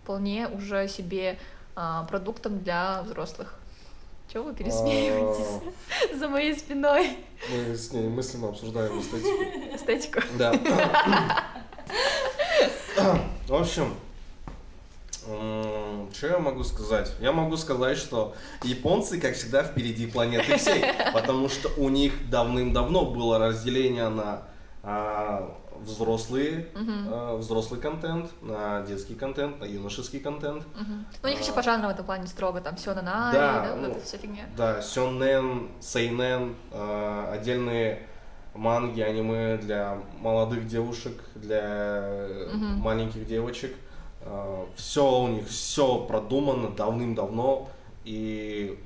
вполне уже себе а, продуктом для взрослых. Чего вы пересмеиваетесь а. [LAUGHS] за моей спиной? Мы с ней мысленно обсуждаем эстетику. Эстетику? Да. [LAUGHS] В общем, что я могу сказать? Я могу сказать, что японцы, как всегда, впереди планеты всей, [LAUGHS] потому что у них давным-давно было разделение на а, взрослые, uh-huh. э, взрослый контент, на детский контент, на юношеский контент. Uh-huh. Ну, у них а, еще по жанру в этом плане строго, там на да, да, ну, вот эта вся фигня. Да, сёнэн, сейнэн, э, отдельные манги, аниме для молодых девушек, для uh-huh. маленьких девочек. Э, все у них, все продумано давным-давно, и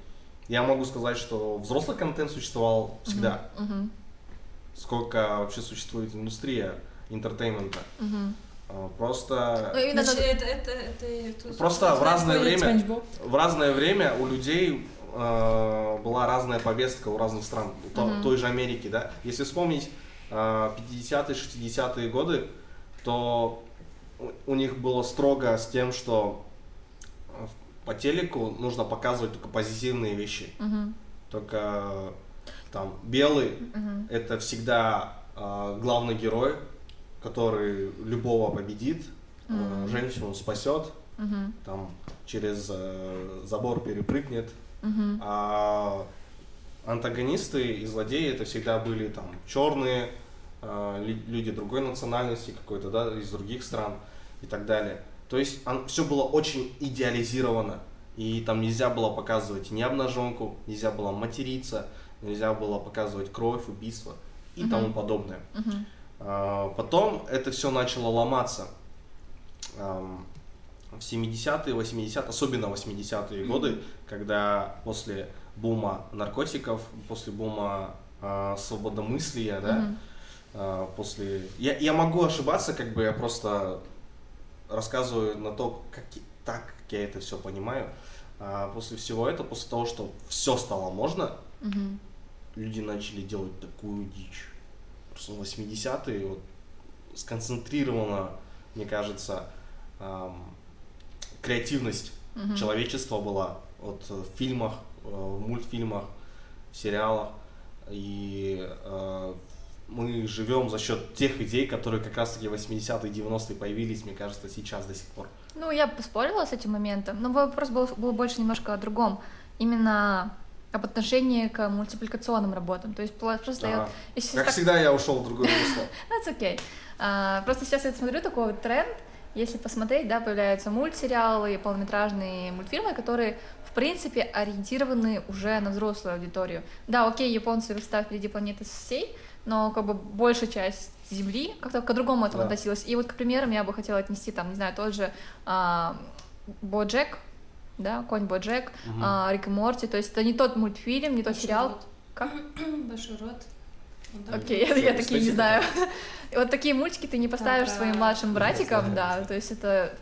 я могу сказать, что взрослый контент существовал всегда. Uh-huh. Uh-huh сколько вообще существует индустрия entertainment а. Угу. Просто ну, именно Значит, это, это, это, это, просто в разное время в разное время у людей э, была разная повестка у разных стран, угу. той же Америки, да. Если вспомнить э, 50-е, 60-е годы, то у них было строго с тем, что по телеку нужно показывать только позитивные вещи, угу. только там белый uh-huh. это всегда э, главный герой, который любого победит, uh-huh. э, женщину спасет, uh-huh. там через э, забор перепрыгнет. Uh-huh. А антагонисты и злодеи это всегда были там черные э, люди другой национальности какой-то, да, из других стран и так далее. То есть он, все было очень идеализировано. И там нельзя было показывать ни обнаженку, нельзя было материться, нельзя было показывать кровь, убийства и uh-huh. тому подобное. Uh-huh. А, потом это все начало ломаться. В 70-е, 80-е, особенно 80-е uh-huh. годы, когда после бума наркотиков, после бума а, свободомыслия, да, uh-huh. а, после... Я, я могу ошибаться, как бы я просто рассказываю на то, как, так, как я это все понимаю. А после всего этого, после того, что все стало можно, угу люди начали делать такую дичь. Просто 80-е вот, сконцентрирована, мне кажется, эм, креативность угу. человечества была вот в фильмах, э, в мультфильмах, в сериалах. И э, мы живем за счет тех идей, которые как раз-таки 80-е, 90-е появились, мне кажется, сейчас до сих пор. Ну, я поспорила с этим моментом, но вопрос был, был больше немножко о другом. Именно об отношении к мультипликационным работам. То есть просто я... Если как так... всегда, я ушел в другое русло. [LAUGHS] That's okay. Uh, просто сейчас я смотрю такой вот тренд, если посмотреть, да, появляются мультсериалы, полнометражные мультфильмы, которые, в принципе, ориентированы уже на взрослую аудиторию. Да, окей, японцы выстав впереди планеты всей, но как бы большая часть земли, как-то по-другому этому Да. относилась. И вот к примерам я бы хотела отнести, там, не знаю, тот же а, Боджек, да, Конь Боджек, а, Рик и Морти, то есть это не тот мультфильм, не тот Большой сериал. рот. Как? [CLEARS THROAT] Большой рот. Окей, я, Всё, я такие не знаю. [LAUGHS] Вот такие мультики ты не поставишь своим младшим братикам, да, то есть это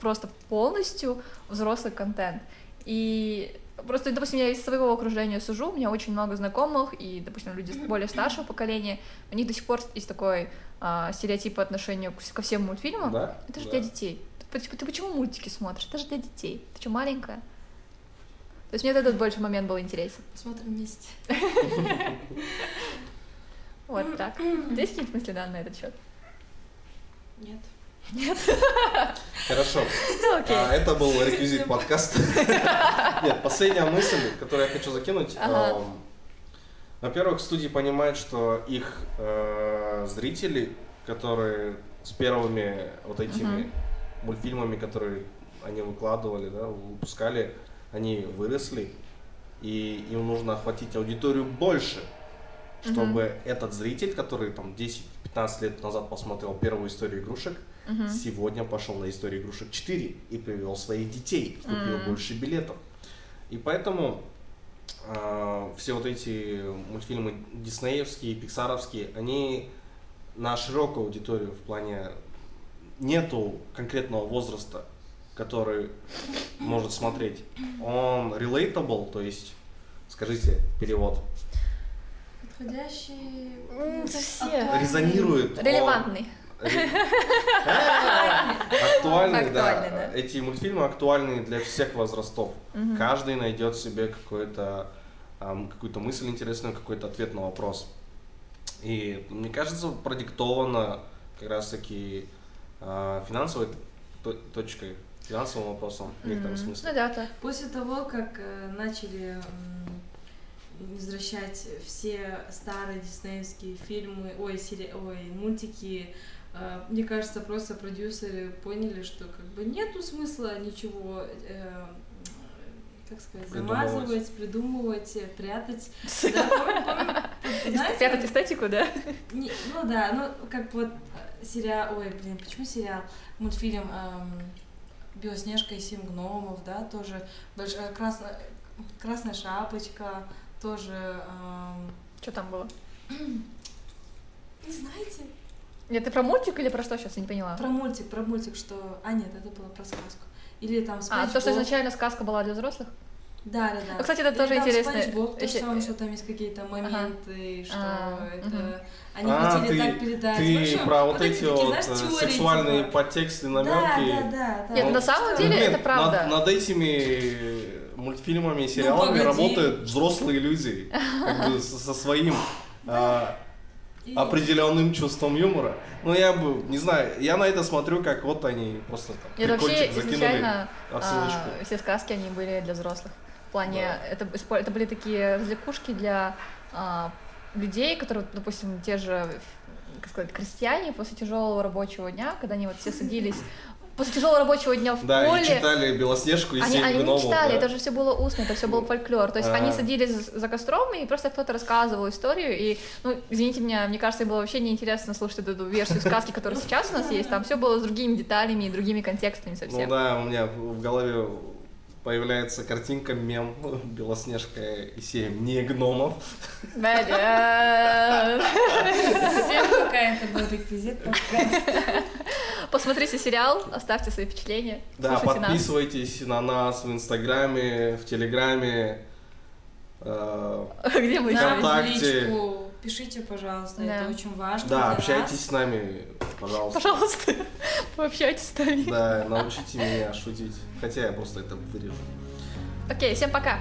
просто полностью взрослый контент. И просто, допустим, я из своего окружения сужу, у меня очень много знакомых, и, допустим, люди [CLEARS THROAT] более старшего поколения, у них до сих пор есть такой а, стереотип по отношению ко всем мультфильмам. Да? Это же Да. для детей. Ты, ты- почему мультики смотришь? Это же для детей. Ты что, маленькая? То есть мне этот больше момент был интересен. Посмотрим вместе. [LAUGHS] Вот так. Есть какие-то мысли, да, на этот счет? Нет. [LAUGHS] Хорошо. Ну, окей. А, это был реквизит подкаста. [LAUGHS] Нет, последняя мысль, которую я хочу закинуть. Ага. Эм, Во-первых, студии понимают, что их э, зрители, которые с первыми вот этими Мгм. Мультфильмами, которые они выкладывали, да, выпускали, они выросли, и им нужно охватить аудиторию больше, чтобы этот зритель, который там 10-15 лет назад посмотрел первую историю игрушек, Мгм. сегодня пошел на историю игрушек 4 и привел своих детей, купил М. больше билетов. И поэтому э, все вот эти мультфильмы диснеевские, пиксаровские, они на широкую аудиторию в плане нету конкретного возраста, который может смотреть. Он relatable, то есть, скажите, перевод, Подходящий. М, это все. Актуальный. резонирует. он- Релевантный. Ре- Актуальные, да. Актуальный, да. Эти мультфильмы актуальны для всех возрастов. Каждый найдет себе какой-то, ам, какую-то мысль интересную, какой-то ответ на вопрос. И мне кажется, продиктовано как раз-таки финансовой то- точкой, финансовым вопросом в некотором М, смысле. Ну да, да. После того, как э, начали возвращать все старые диснеевские фильмы, ой, сери... ой, мультики, э, мне кажется, просто продюсеры поняли, что как бы нету смысла ничего, э, как сказать, Придумывать. замазывать, придумывать, прятать. [LAUGHS] Да, помню- помню, знаете, Пятать вот- эстетику, да? не- ну да, ну как вот сериал, ой, блин, почему сериал, мультфильм эм, Белоснежка и семь гномов, да, тоже большая красная, красная шапочка, тоже, эм, Что там было? [CLEARS THROAT] не знаете, Нет, ты про мультик или про что сейчас? Я не поняла. про мультик, про мультик, что, а нет, это было про сказку. Или там А, то, что изначально сказка была для взрослых? Да, да, да. Ну, кстати, это Или тоже интересно. Спанч Боб, то же самое, что там есть какие-то моменты, что А, это... Они А, хотели ты, так передать. ты общем, про вот, эти такие, вот знаешь, э, теории, сексуальные типа. подтексты, Да, намеки. да, да, да. Нет, Ну, на самом деле Нет, это правда. Над, над этими мультфильмами и сериалами погоди. работают взрослые люди [LAUGHS] как бы со, со своим а, И- определенным чувством юмора. Ну, я бы, не знаю, я на это смотрю, как вот они просто там Нет, вообще прикольчик закинули изначально отсылочку. а, все сказки, они были для взрослых. В плане, это, испо- это были такие развлекушки для а, людей, которые, допустим, те же, как сказать, крестьяне после тяжелого рабочего дня, когда они вот все садились после тяжелого рабочего дня в Да, поле, и читали Белоснежку и Они, семь они гномов. не читали, да. это же все было устно, это все был фольклор. То есть Ага. они садились за- костром, и просто кто-то рассказывал историю. И, ну, извините меня, мне кажется, было вообще неинтересно слушать эту, эту версию сказки, которая сейчас у нас есть. Там все было с другими деталями и другими контекстами совсем. Ну да, у меня в голове появляется картинка, мем [LAUGHS] Белоснежка и семь не гномов. Всем пока это был реквизит подкаста. Посмотрите сериал, оставьте свои впечатления. Да, нас. подписывайтесь на нас в Инстаграме, в Телеграме. э, Где мы? ВКонтакте. Пишите, пожалуйста, Да. это очень важно Да, для общайтесь нас. с нами, пожалуйста. Пожалуйста, [LAUGHS] пообщайтесь с нами. Да, научите меня шутить. Хотя я просто это вырежу. Окей, всем пока.